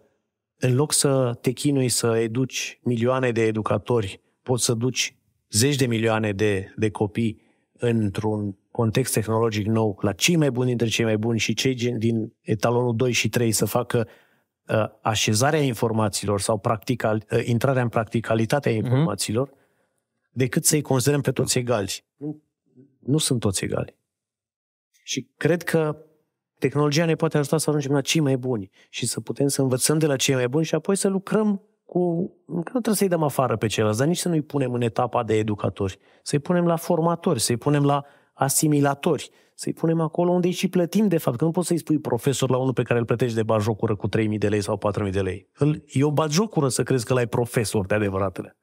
în loc să te chinui să educi milioane de educatori, poți să duci zeci de milioane de, de copii într-un context tehnologic nou, la cei mai buni dintre cei mai buni și cei din etalonul 2 și 3 să facă uh, așezarea informațiilor sau practical, uh, intrarea în practicalitatea mhm. informațiilor, mm-hmm decât să-i considerăm pe toți egali. Nu, nu sunt toți egali. Și cred că tehnologia ne poate ajuta să ajungem la cei mai buni și să putem să învățăm de la cei mai buni și apoi să lucrăm cu... Nu trebuie să-i dăm afară pe ceilalți, dar nici să nu-i punem în etapa de educatori. Să-i punem la formatori, să-i punem la asimilatori, să-i punem acolo unde îi și plătim de fapt. Că nu poți să-i spui profesor la unul pe care îl plătești de bajocură cu 3.000 de lei sau 4.000 de lei. E o bajocură să crezi că l-ai profesor de adevăratele.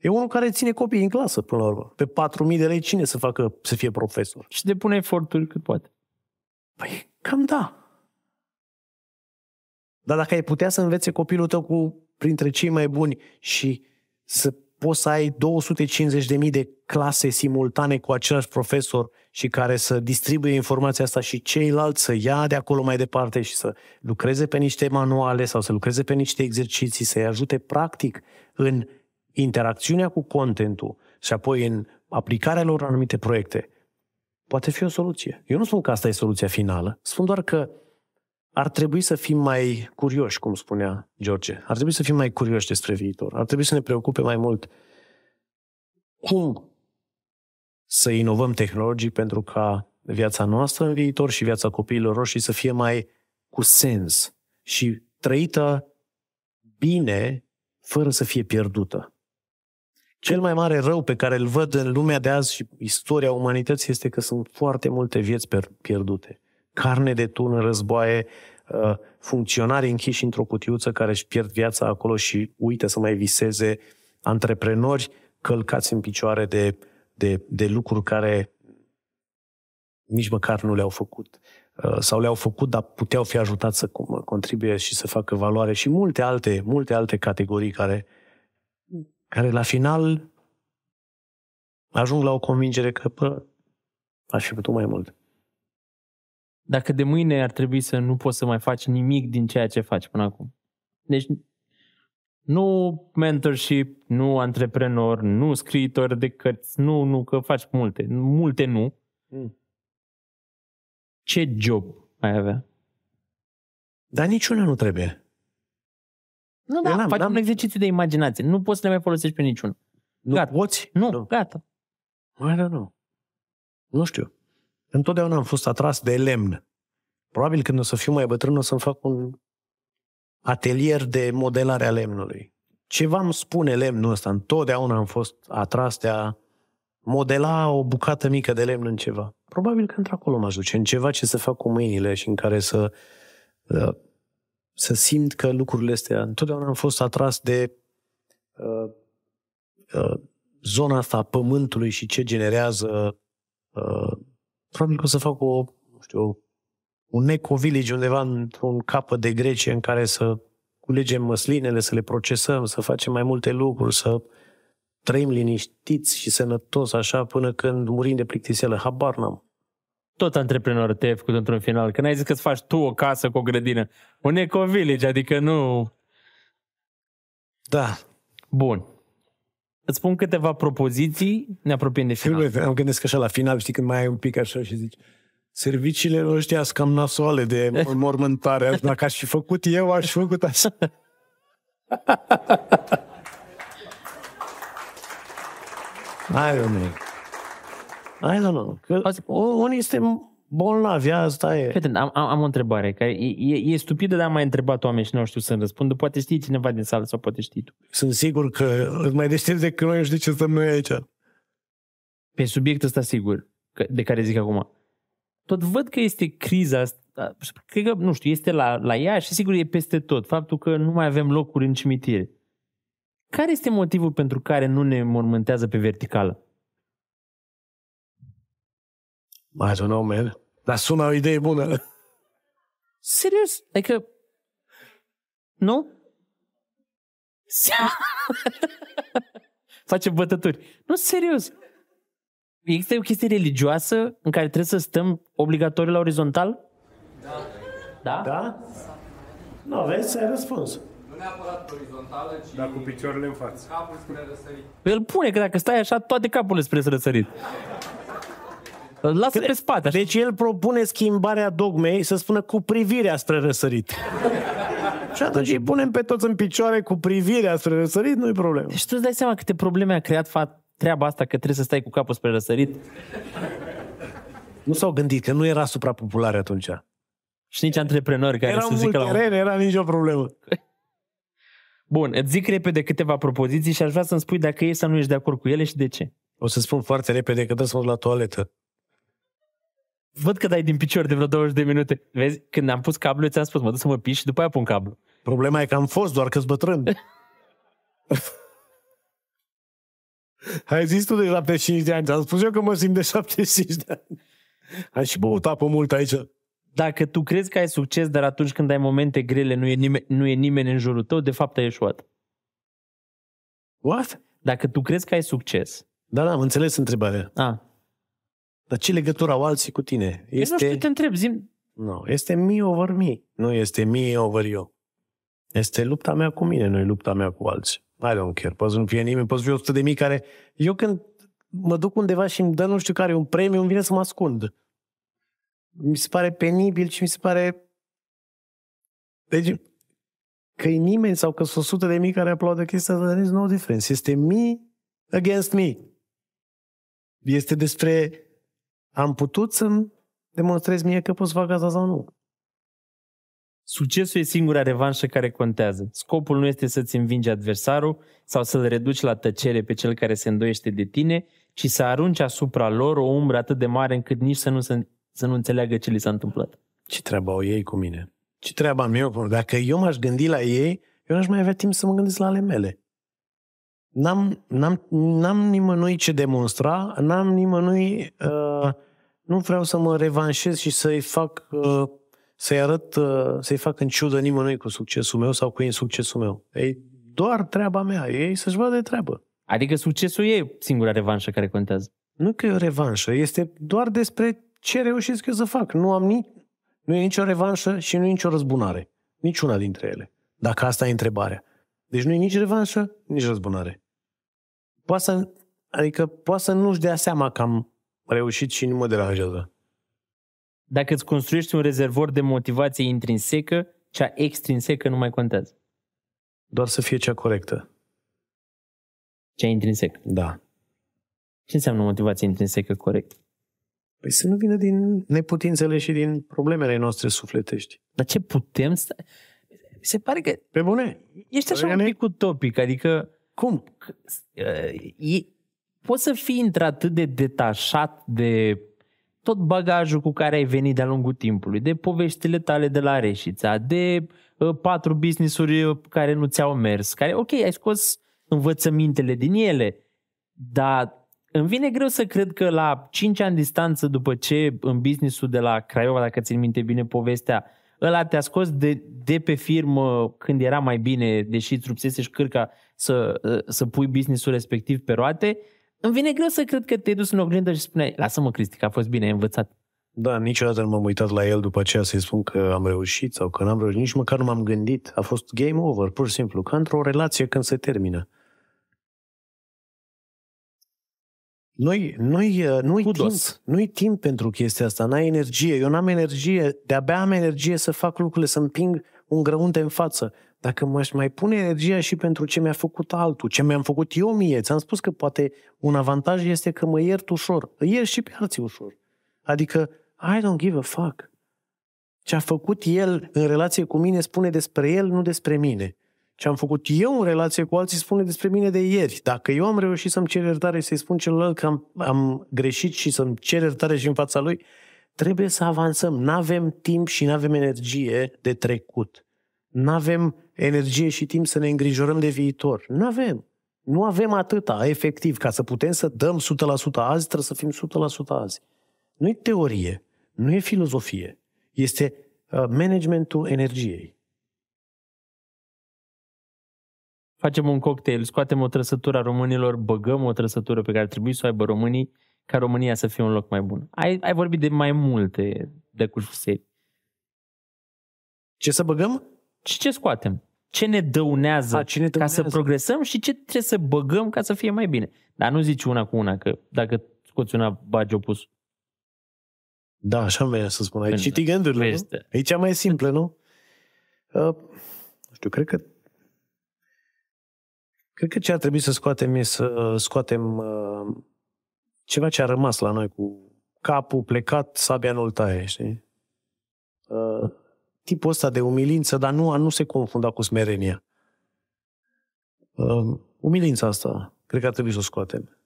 E unul care ține copiii în clasă, până la urmă. Pe 4.000 de lei cine să facă să fie profesor? Și depune eforturi cât poate. Păi, cam da. Dar dacă ai putea să învețe copilul tău cu printre cei mai buni și să poți să ai 250.000 de clase simultane cu același profesor și care să distribuie informația asta și ceilalți să ia de acolo mai departe și să lucreze pe niște manuale sau să lucreze pe niște exerciții, să-i ajute practic în interacțiunea cu contentul și apoi în aplicarea lor anumite proiecte, poate fi o soluție. Eu nu spun că asta e soluția finală, spun doar că ar trebui să fim mai curioși, cum spunea George. Ar trebui să fim mai curioși despre viitor. Ar trebui să ne preocupe mai mult cum să inovăm tehnologii pentru ca viața noastră în viitor și viața copiilor roșii să fie mai cu sens și trăită bine fără să fie pierdută. Cel mai mare rău pe care îl văd în lumea de azi și istoria umanității este că sunt foarte multe vieți pierdute. Carne de tun războaie, uh, funcționari închiși într-o cutiuță care își pierd viața acolo și uită să mai viseze, antreprenori călcați în picioare de, de, de lucruri care nici măcar nu le-au făcut uh, sau le-au făcut, dar puteau fi ajutați să contribuie și să facă valoare și multe alte, multe alte categorii care uh, care la final ajung la o convingere că, bă, aș fi putut mai mult. Dacă de mâine ar trebui să nu poți să mai faci nimic din ceea ce faci până acum. Deci Nu mentorship, nu antreprenor, nu scriitor de cărți, nu, nu, că faci multe. Multe nu. Mm. Ce job ai avea? Dar niciuna nu trebuie. Nu, Eu da, n-am- faci n-am- un exercițiu de imaginație. Nu poți să le mai folosești pe niciunul. Nu Gata. poți? Nu, nu. gata. I don't know. Nu știu. Întotdeauna am fost atras de lemn. Probabil când o să fiu mai bătrân o să-mi fac un atelier de modelare a lemnului. Ceva îmi spune lemnul ăsta. Întotdeauna am fost atras de a modela o bucată mică de lemn în ceva. Probabil că într-acolo mă duce, în ceva ce să fac cu mâinile și în care să uh, să simt că lucrurile astea... Întotdeauna am fost atras de uh, uh, zona asta a pământului și ce generează uh, probabil că o să fac o, nu știu, un eco-village undeva într-un capăt de Grecie în care să culegem măslinele, să le procesăm, să facem mai multe lucruri, să trăim liniștiți și sănătos așa până când murim de plictiseală. Habar n-am. Tot antreprenor te-ai făcut într-un final. Când ai zis că îți faci tu o casă cu o grădină. Un eco-village, adică nu... Da. Bun. Îți spun câteva propoziții, ne apropiem de final. Filme, am gândesc așa la final, știi, când mai ai un pic așa și zici serviciile ăștia sunt cam nasoale de (laughs) mormântare. Dacă aș fi făcut eu, aș fi făcut așa. I don't know. I don't know. Că Auzi- unii suntem bolnavi, asta e. Prieten, am, am, am o întrebare, care e, e, e stupidă, dar am mai întrebat oameni și nu știu să-mi răspundă. Poate știi cineva din sală sau poate știi tu. Sunt sigur că îți mai deștepți decât noi, nu știi ce stăm noi aici. Pe subiectul ăsta sigur, că- de care zic acum. Tot văd că este criza asta, cred că, nu știu, este la, la ea și sigur e peste tot. Faptul că nu mai avem locuri în cimitire. Care este motivul pentru care nu ne mormântează pe verticală? I don't know, man. Dar sună o idee bună. Serios? Adică, nu? (laughs) Face bătături. Nu, serios. Există o chestie religioasă în care trebuie să stăm obligatoriu la orizontal? Da. Da? Da? Nu, vezi, ai răspuns. Nu neapărat orizontală, ci Dar cu picioarele în față. capul spre răsărit. Păi îl pune că dacă stai așa, toate capurile spre răsărit. Îl lasă pe spate. Așa. Deci el propune schimbarea dogmei să spună cu privirea spre răsărit. (laughs) și atunci îi punem pe toți în picioare cu privirea spre răsărit, nu-i problemă. Deci tu îți dai seama câte probleme a creat fa- treaba asta că trebuie să stai cu capul spre răsărit Nu s-au gândit că nu era suprapopulare atunci. și nici antreprenori care Erau să zică mult la un... teren, era nicio problemă. (laughs) Bun, îți zic repede câteva propoziții și aș vrea să-mi spui dacă e sau nu ești de acord cu ele și de ce. O să spun foarte repede că trebuie să mă duc la toaletă. Văd că dai din picior de vreo 20 de minute. Vezi, când am pus cablu, ți-am spus, mă duc să mă piși și după aia pun cablu. Problema e că am fost doar că-s bătrân. (laughs) Ai zis tu de 75 de ani, ți-am spus eu că mă simt de 75 de ani. Am și băut apă mult aici. Dacă tu crezi că ai succes, dar atunci când ai momente grele nu e, nimeni, nu e nimeni în jurul tău, de fapt ai eșuat. What? Dacă tu crezi că ai succes, Da, da, am înțeles întrebarea. a, Dar ce legătură au alții cu tine? este... nu știu, te întreb, zim, Nu, este me over me. Nu este me over you. Este lupta mea cu mine, nu e lupta mea cu alții. I don't care. Poți să nu fie nimeni, poți să fie 100 de mii care... Eu când mă duc undeva și îmi dă nu știu care un premiu, îmi vine să mă ascund. Mi se pare penibil și mi se pare... Deci, că e nimeni sau că sunt 100 de mii care aplaudă chestia asta, there is no difference. Este me against me. Este despre am putut să-mi demonstrez mie că pot să fac asta sau nu. succesul e singura revanșă care contează. Scopul nu este să-ți învingi adversarul sau să-l reduci la tăcere pe cel care se îndoiește de tine, ci să arunci asupra lor o umbră atât de mare încât nici să nu, să, să nu înțeleagă ce li s-a întâmplat. Ce treabă au ei cu mine? Ce treaba am eu cu Dacă eu m-aș gândi la ei, eu n-aș mai avea timp să mă gândesc la ale mele. N-am, n-am, n-am nimănui ce demonstra, n-am nimănui... Uh, nu vreau să mă revanșez și să-i fac... Uh, să-i arăt, uh, să-i fac în ciudă nimănui cu succesul meu sau cu insuccesul meu. Ei, doar treaba mea. Ei să-și vadă de treabă. Adică succesul e singura revanșă care contează. Nu că e o revanșă, este doar despre ce reușesc eu să fac. Nu am nici, nu e nicio revanșă și nu e nicio răzbunare. Niciuna dintre ele. Dacă asta e întrebarea. Deci nu e nici revanșă, nici răzbunare. Poate să, adică poate să nu-și dea seama că am reușit și nu mă deranjează. Dacă îți construiești un rezervor de motivație intrinsecă, cea extrinsecă nu mai contează. Doar să fie cea corectă. Cea intrinsecă. Da. Ce înseamnă motivație intrinsecă corectă? Păi să nu vină din neputințele și din problemele noastre sufletești. Dar ce putem să... Se pare că Pe bune? ești așa un Răgăne? pic utopic, adică Cum? e, poți să fii într-atât de detașat de tot bagajul cu care ai venit de-a lungul timpului, de poveștile tale de la Reșița, de uh, patru business-uri uh, care nu ți-au mers, care, ok, ai scos învățămintele din ele, dar îmi vine greu să cred că la 5 ani distanță după ce în businessul de la Craiova, dacă țin minte bine povestea, ăla te-a scos de, de pe firmă când era mai bine, deși îți rupsese și cârca să, să pui businessul respectiv pe roate, îmi vine greu să cred că te-ai dus în oglindă și spuneai, lasă-mă Cristi, că a fost bine, ai învățat. Da, niciodată nu m-am uitat la el după aceea să-i spun că am reușit sau că n-am reușit. Nici măcar nu m-am gândit. A fost game over, pur și simplu. Ca într-o relație când se termină. Noi, noi, uh, nu-i timp, Kudos. nu-i timp pentru chestia asta, n-ai energie. Eu n-am energie, de-abia am energie să fac lucrurile, să împing un grăunte în față. Dacă m-aș mai pune energia și pentru ce mi-a făcut altul, ce mi-am făcut eu mie, ți-am spus că poate un avantaj este că mă iert ușor. Îi iert și pe alții ușor. Adică, I don't give a fuck. Ce a făcut el în relație cu mine spune despre el, nu despre mine. Ce am făcut eu în relație cu alții spune despre mine de ieri. Dacă eu am reușit să-mi cer iertare și să-i spun celălalt că am, am greșit și să-mi cer iertare și în fața lui, trebuie să avansăm. Nu avem timp și nu avem energie de trecut. Nu avem energie și timp să ne îngrijorăm de viitor. Nu avem. Nu avem atâta, efectiv. Ca să putem să dăm 100% azi, trebuie să fim 100% azi. Nu e teorie, nu e filozofie. Este uh, managementul energiei. Facem un cocktail, scoatem o trăsătură a românilor, băgăm o trăsătură pe care ar trebui să o aibă românii, ca România să fie un loc mai bun. Ai, ai vorbit de mai multe de serii. Ce să băgăm? Și ce scoatem? Ce ne dăunează, A, ce ne ca să dăunează? progresăm și ce trebuie să băgăm ca să fie mai bine. Dar nu zici una cu una, că dacă scoți una, bagi opus. Da, așa îmi venea să spun. Ai Pentru- citit gândurile, nu? Este. E cea mai simplă, nu? (laughs) Uh, nu știu, cred că cred că ce ar trebui să scoatem e să scoatem uh, ceva ce a rămas la noi cu capul plecat, sabia nu-l taie, știi? Uh, tipul ăsta de umilință, dar nu, a nu se confunda cu smerenia. Uh, umilința asta, cred că ar trebui să o scoatem.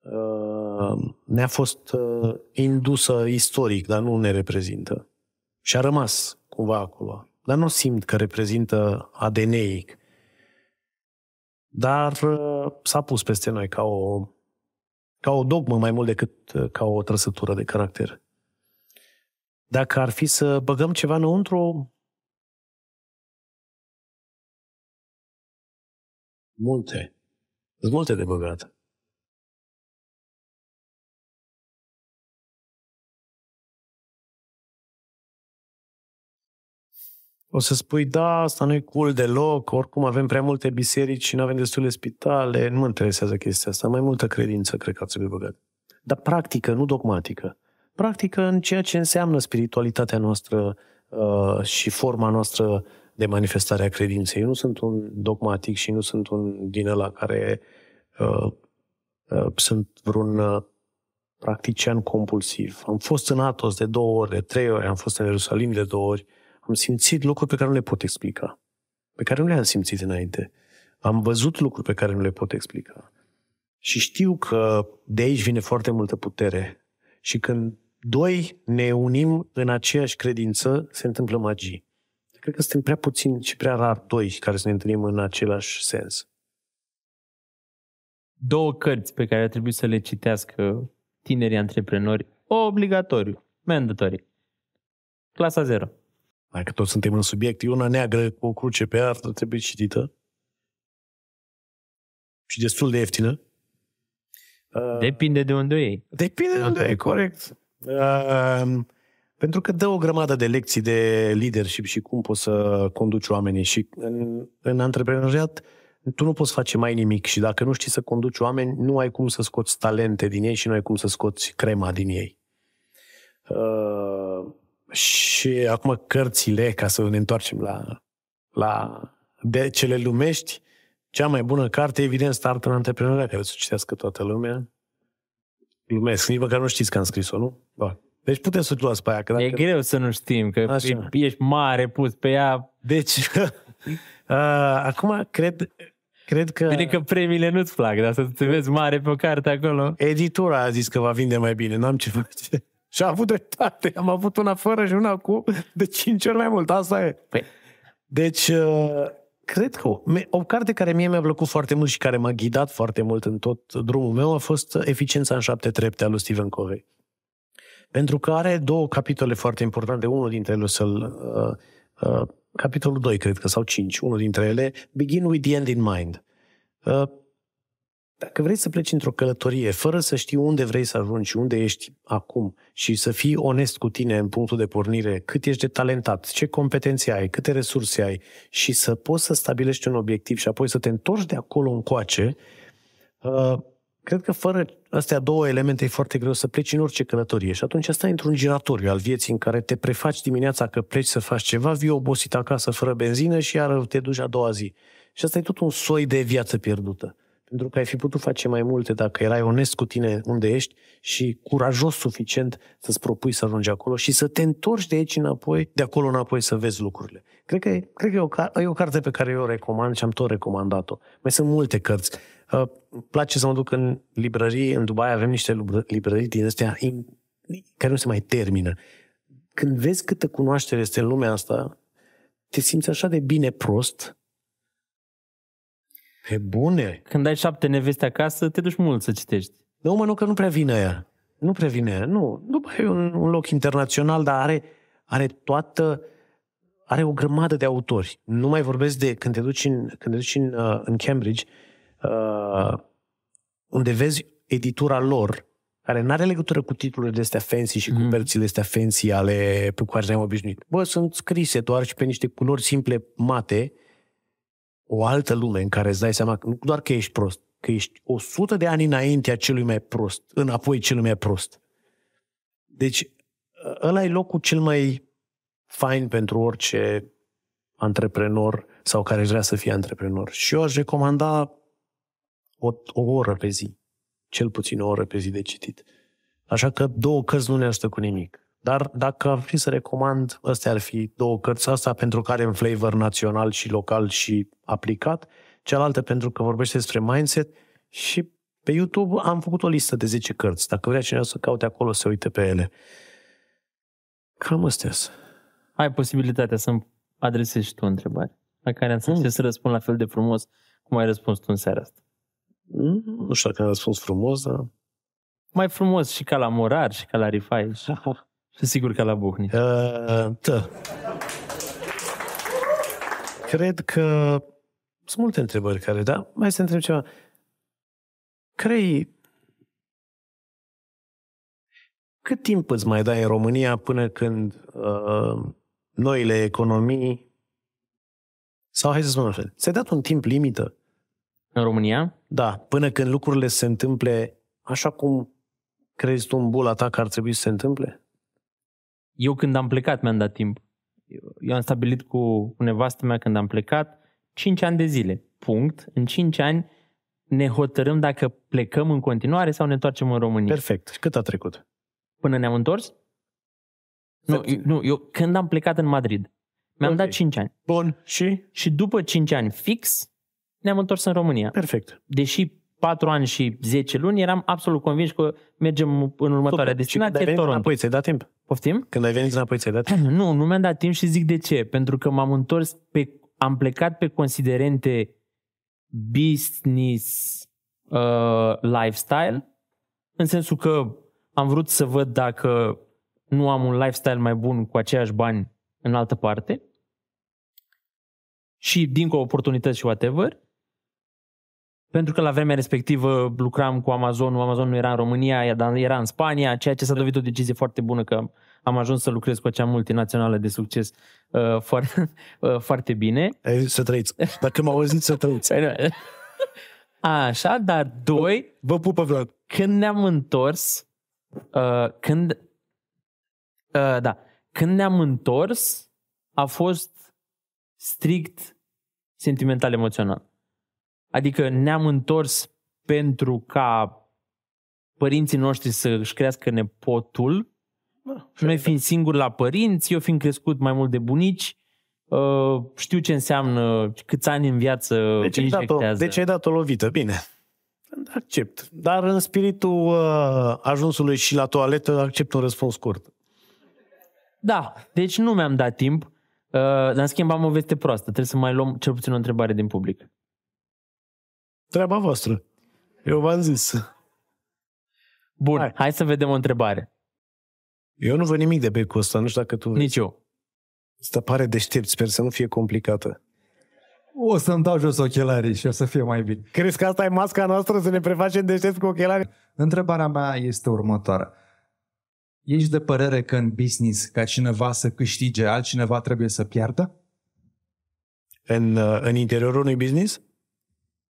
Uh, ne-a fost uh, indusă istoric, dar nu ne reprezintă. Și a rămas cumva acolo. Dar nu simt că reprezintă ADN-ic. Dar uh, s-a pus peste noi ca o, ca o dogmă mai mult decât uh, ca o trăsătură de caracter. Dacă ar fi să băgăm ceva înăuntru, multe. Sunt multe de băgat. O să spui, da, asta nu e cool deloc, oricum avem prea multe biserici și nu avem destule spitale. Nu mă interesează chestia asta. Mai multă credință cred că ar trebui băgat. Dar practică, nu dogmatică. Practică în ceea ce înseamnă spiritualitatea noastră uh, și forma noastră de manifestare a credinței. Eu nu sunt un dogmatic și nu sunt un din ăla care uh, uh, sunt vreun uh, practician compulsiv. Am fost în Atos de două ori, de trei ori, am fost în Ierusalim de două ori, am simțit lucruri pe care nu le pot explica, pe care nu le-am simțit înainte. Am văzut lucruri pe care nu le pot explica. Și știu că de aici vine foarte multă putere. Și când doi ne unim în aceeași credință, se întâmplă magii. Cred că suntem prea puțini și prea rar doi care să ne întâlnim în același sens. Două cărți pe care ar trebui să le citească tinerii antreprenori, obligatoriu, mandatory. Clasa 0. Hai că toți suntem în subiect. E una neagră cu o cruce pe ea, trebuie citită. Și destul de ieftină. Uh, Depinde de unde o iei. Depinde de unde e, corect. Uh, Pentru că dă o grămadă de lecții de leadership și cum poți să conduci oamenii. Și în, în antreprenoriat tu nu poți face mai nimic și dacă nu știi să conduci oameni, nu ai cum să scoți talente din ei și nu ai cum să scoți crema din ei. Uh, și acum cărțile, ca să ne întoarcem la, la de cele lumești, cea mai bună carte, evident, Start în antreprenoria, care să o citească toată lumea. Glumesc, nici măcar nu știți că am scris-o, nu? Bun. Deci puteți să o luați pe aia. Că dacă... E greu să nu știm, că Așa. ești mare pus pe ea. Deci, (laughs) uh, acum cred, cred că... Bine că premiile nu-ți plac, dar să te vezi mare pe o carte acolo. Editura a zis că va vinde mai bine, n-am ce face. Și a avut dreptate. Am avut una fără și una cu de cinci ori mai mult. Asta e. Păi. Deci, uh, cred că o, o carte care mie mi-a plăcut foarte mult și care m-a ghidat foarte mult în tot drumul meu a fost Eficiența în șapte trepte al lui Stephen Covey. Pentru că are două capitole foarte importante. Unul dintre ele o să-l... Uh, uh, capitolul 2, cred că, sau 5. Unul dintre ele, Begin with the end in mind. Uh, dacă vrei să pleci într-o călătorie fără să știi unde vrei să ajungi și unde ești acum și să fii onest cu tine în punctul de pornire, cât ești de talentat, ce competențe ai, câte resurse ai și să poți să stabilești un obiectiv și apoi să te întorci de acolo încoace, uh, cred că fără astea două elemente e foarte greu să pleci în orice călătorie. Și atunci stai într-un giratoriu al vieții în care te prefaci dimineața că pleci să faci ceva, vii obosit acasă fără benzină și iar te duci a doua zi. Și asta e tot un soi de viață pierdută. Pentru că ai fi putut face mai multe dacă erai onest cu tine unde ești și curajos suficient să-ți propui să ajungi acolo și să te întorci de aici înapoi, de acolo înapoi să vezi lucrurile. Cred că, e, cred că e, o, e o carte pe care eu o recomand și am tot recomandat-o. Mai sunt multe cărți. Uh, îmi place să mă duc în librării, în Dubai avem niște librării din astea in, care nu se mai termină. Când vezi câtă cunoaștere este în lumea asta, te simți așa de bine prost, pe bune. Când ai șapte neveste acasă, te duci mult să citești. Nu, mă, nu, că nu prea vine aia. Nu prea vine aia. Nu, Dubai e un, un loc internațional, dar are, are toată, are o grămadă de autori. Nu mai vorbesc de când te duci în, când te duci în, uh, în Cambridge, uh, unde vezi editura lor, care nu are legătură cu titlurile de astea fancy și cu Mhm. perțile astea fancy ale pe care ne-am obișnuit. Bă, sunt scrise doar și pe niște culori simple mate, o altă lume în care îți dai seama că nu doar că ești prost, că ești 100 de ani înaintea celui mai prost, înapoi celui mai prost. Deci, ăla e locul cel mai fain pentru orice antreprenor sau care vrea să fie antreprenor. Și eu aș recomanda o, o oră pe zi. Cel puțin o oră pe zi de citit. Așa că două cărți nu ne ajută cu nimic. Dar dacă ar fi să recomand, astea ar fi două cărți. Asta pentru că are un flavor național și local și aplicat. Cealaltă pentru că vorbește despre mindset. Și pe YouTube am făcut o listă de 10 cărți. Dacă vrea cineva să caute acolo, să uite pe ele. Cam astea sunt. Ai posibilitatea să-mi adresezi și tu o întrebare la care am să Mm. încerc să răspund la fel de frumos cum ai răspuns tu în seara asta. Mm, Nu știu dacă am răspuns frumos, dar... Mai frumos și ca la Morar și ca la Rifai (laughs) și, și sigur ca la Buhni. Uh, da. Cred că sunt multe întrebări care, da? Mai să întreb ceva. Crei cât timp îți mai dai în România până când uh, noile economii sau hai să spun așa, ți-ai dat un timp limită? În România? Da, până când lucrurile se întâmple așa cum crezi tu în bula ta că ar trebui să se întâmple? Eu când am plecat mi-am dat timp. Eu, eu am stabilit cu, cu nevastă mea când am plecat 5 ani de zile. Punct. În 5 ani ne hotărâm dacă plecăm în continuare sau ne întoarcem în România. Perfect. Și cât a trecut? Până ne-am întors? Nu, Perfect. nu, eu când am plecat în Madrid, mi-am Ok. dat 5 ani. Bun. Și? Și după 5 ani fix, ne-am întors în România. Perfect. Deși 4 ani și 10 luni, eram absolut convins că mergem în următoarea Super. Și când ai destinație, venit Toronto. înapoi, ți-ai dat timp? Poftim? Când ai venit înapoi, ți-ai dat (clears throat) timp? Nu, nu mi-am dat timp și zic de ce. Pentru că m-am întors pe... Am plecat pe considerente business uh, lifestyle, în sensul că am vrut să văd dacă nu am un lifestyle mai bun cu aceiași bani în altă parte și dincolo oportunități și whatever. Pentru că la vremea respectivă lucram cu Amazon, Amazon nu era în România, dar era în Spania, ceea ce s-a dovedit o decizie foarte bună că am ajuns să lucrez cu acea multinațională de succes uh, foarte, (laughs) uh, foarte bine. Ei, Să trăiți. Dacă m-au auzit, să trăiți. (laughs) Așa, dar doi, Vă pupă Vlad. când ne-am întors, uh, când, uh, da, când ne-am întors, a fost strict sentimental emoțional. Adică ne-am întors pentru ca părinții noștri să își crească nepotul, noi fiind singuri la părinți, eu fiind crescut mai mult de bunici, uh, știu ce înseamnă câți ani în viață Deci ai, dat o, injectează. deci ai dat o lovită, bine. Accept. Dar în spiritul uh, ajunsului și la toaletă, accept un răspuns scurt. Da, deci nu mi-am dat timp, uh, dar în schimb am o veste proastă. Trebuie să mai luăm cel puțin o întrebare din public. Treaba voastră. Eu v-am zis. Bun, Hai. hai, hai să vedem o întrebare. Eu nu văd nimic de becul ăsta, nu știu dacă tu vezi. Nici eu. Asta pare deștept, sper să nu fie complicată. O să-mi dau jos ochelarii și o să fie mai bine. Crezi că asta e masca noastră să ne prefacem deștepți cu ochelari? Întrebarea mea este următoarea. Ești de părere că în business, ca cineva să câștige, altcineva trebuie să piardă? În, uh, în interiorul unui business?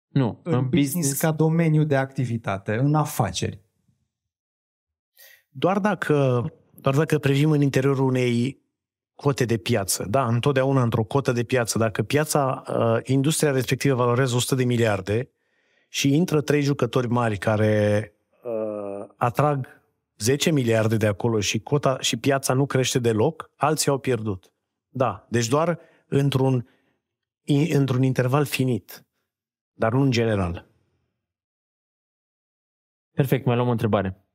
Nu, În, în business, ca domeniu de activitate, în afaceri. Doar dacă, doar dacă privim în interiorul unei cote de piață. Da, întotdeauna într-o cotă de piață. Dacă piața, uh, industria respectivă valorează 100 de miliarde și intră trei jucători mari care uh, atrag 10 miliarde de acolo și cota și piața nu crește deloc, alții au pierdut. Da, deci doar într-un, i- într-un interval finit, dar nu în general. Perfect, mai luăm o întrebare.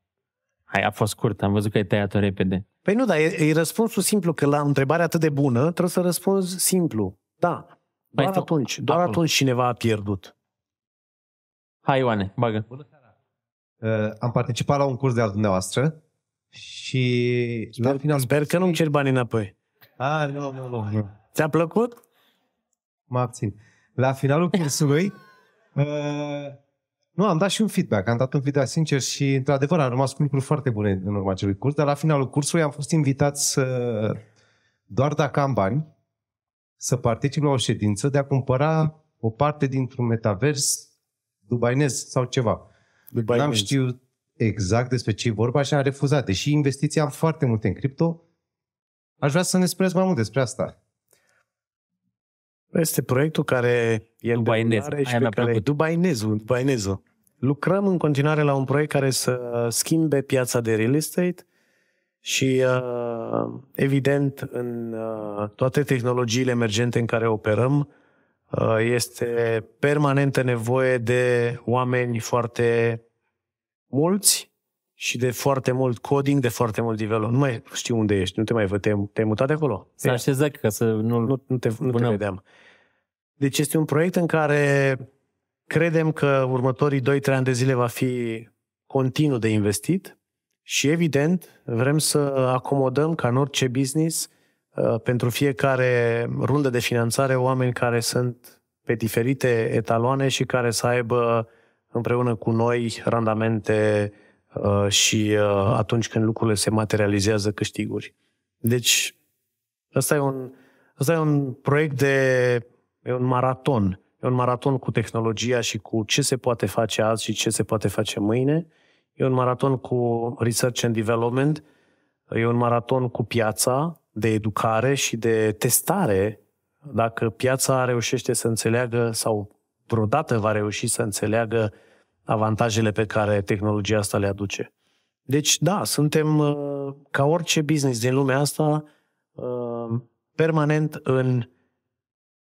Hai, a fost scurt, am văzut că ai tăiat-o repede. Păi nu, dar e, e răspunsul simplu, că la o întrebare atât de bună trebuie să răspunzi simplu. Da, doar Mai tu- atunci, doar acolo. atunci cineva a pierdut. Hai, Ioane, bagă. Uh, am participat la un curs de al dumneavoastră și la final... Sper că nu-mi cer bani înapoi. Ah, nu, nu, nu, nu. Ți-a plăcut? Mă abțin. La finalul cursului, uh, nu, am dat și un feedback. Am dat un feedback sincer și, într-adevăr, am rămas cu lucruri foarte bune în urma acelui curs, dar la finalul cursului am fost invitat să, doar dacă am bani, să particip la o ședință de a cumpăra o parte dintr-un metavers dubainez sau ceva. Dubai N-am News. știut exact despre ce e vorba și am refuzat. Deși investiții am foarte multe în cripto, aș vrea să ne spuneți mai mult despre asta. Este proiectul care e în Dubainez. derulare și Aia pe mi-a care... plăcut. Dubainezul, Dubainezul. Lucrăm în continuare la un proiect care să schimbe piața de real estate și, uh, evident, în uh, toate tehnologiile emergente în care operăm, uh, este permanentă nevoie de oameni foarte mulți și de foarte mult coding, de foarte mult development. Nu mai știu unde ești, nu te mai văd, te-ai, te-ai mutat de acolo? S-a așezat ca să nu... nu, nu, te, nu te Bună. vedeam. Deci este un proiect în care credem că următorii 2-3 ani de zile va fi continuu de investit și evident vrem să acomodăm ca în orice business uh, pentru fiecare rundă de finanțare oameni care sunt pe diferite etaloane și care să aibă împreună cu noi randamente uh, și uh, atunci când lucrurile se materializează câștiguri. Deci ăsta e un, ăsta e un proiect de e un maraton. E un maraton cu tehnologia și cu ce se poate face azi și ce se poate face mâine. E un maraton cu research and development. E un maraton cu piața de educare și de testare. Dacă piața reușește să înțeleagă sau vreodată va reuși să înțeleagă avantajele pe care tehnologia asta le aduce. Deci, da, suntem uh, ca orice business din lumea asta uh, permanent în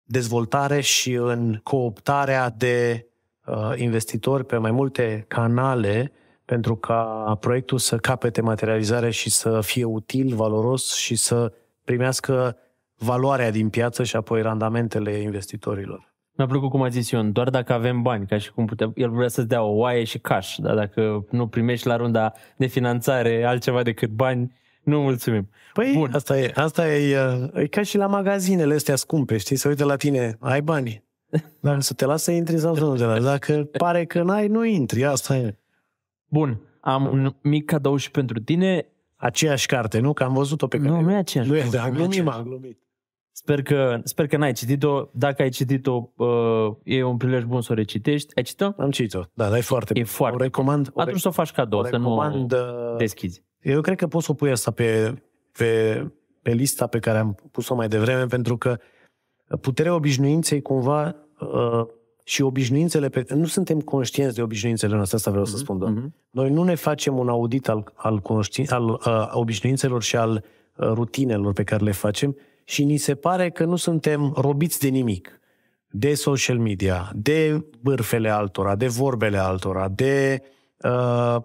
dezvoltare și în cooptarea de uh, investitori pe mai multe canale pentru ca proiectul să capete materializare și să fie util, valoros și să primească valoarea din piață și apoi randamentele investitorilor. Mi-a plăcut cum a zis Ion, doar dacă avem bani, ca și cum putem, el vrea să-ți dea o oaie și cash, dar dacă nu primești la runda de finanțare altceva decât bani, nu mulțumim. Păi, Bun. asta e, asta e, uh, e ca și la magazinele astea scumpe, știi, să uite la tine, ai bani. (laughs) Dacă să te lasă să intri sau să nu te lasă. Dacă pare că n-ai, nu intri. Asta e. Bun, am un mic cadou și pentru tine. Aceeași carte, nu? Că am văzut-o pe care... Nu, nu e aceeași. Nu e, Nu, dar am nu e glumit, aceeași. m-am glumit. Sper că, sper că n-ai citit-o. Dacă ai citit-o, uh, e un prilej bun să o recitești. Ai citit-o? Am citit-o. Da, dar e foarte E bună. foarte O recomand. O, Atunci să o faci cadou, o să nu recomand, uh, deschizi. Eu cred că poți să o pui asta pe, pe, pe lista pe care am pus-o mai devreme, pentru că puterea obișnuinței cumva uh, și obișnuințele, pe, nu suntem conștienți de obișnuințele noastre, asta vreau să spun, doar. Mhm. Noi nu ne facem un audit al, al, conștien, al uh, obișnuințelor și al uh, rutinelor pe care le facem și ni se pare că nu suntem robiți de nimic. De social media, de bârfele altora, de vorbele altora, de, uh,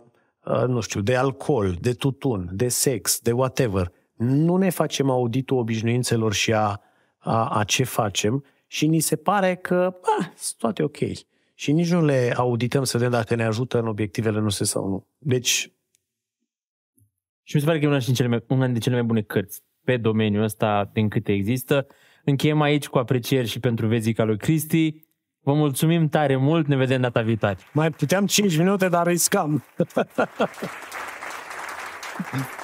uh, nu știu, de alcool, de tutun, de sex, de whatever. Nu ne facem auditul obișnuințelor și a, a, a ce facem și ni se pare că ah, sunt toate ok. Și nici nu le audităm să vedem dacă ne ajută în obiectivele noastre sau nu. Deci, Și mi se pare că e una, dintre cele mai, una dintre cele mai bune cărți pe domeniul ăsta din câte există. Încheiem aici cu aprecieri și pentru vezica lui Cristi. Vă mulțumim tare mult, ne vedem data viitoare. mai puteam 5 minute, dar riscam. (laughs)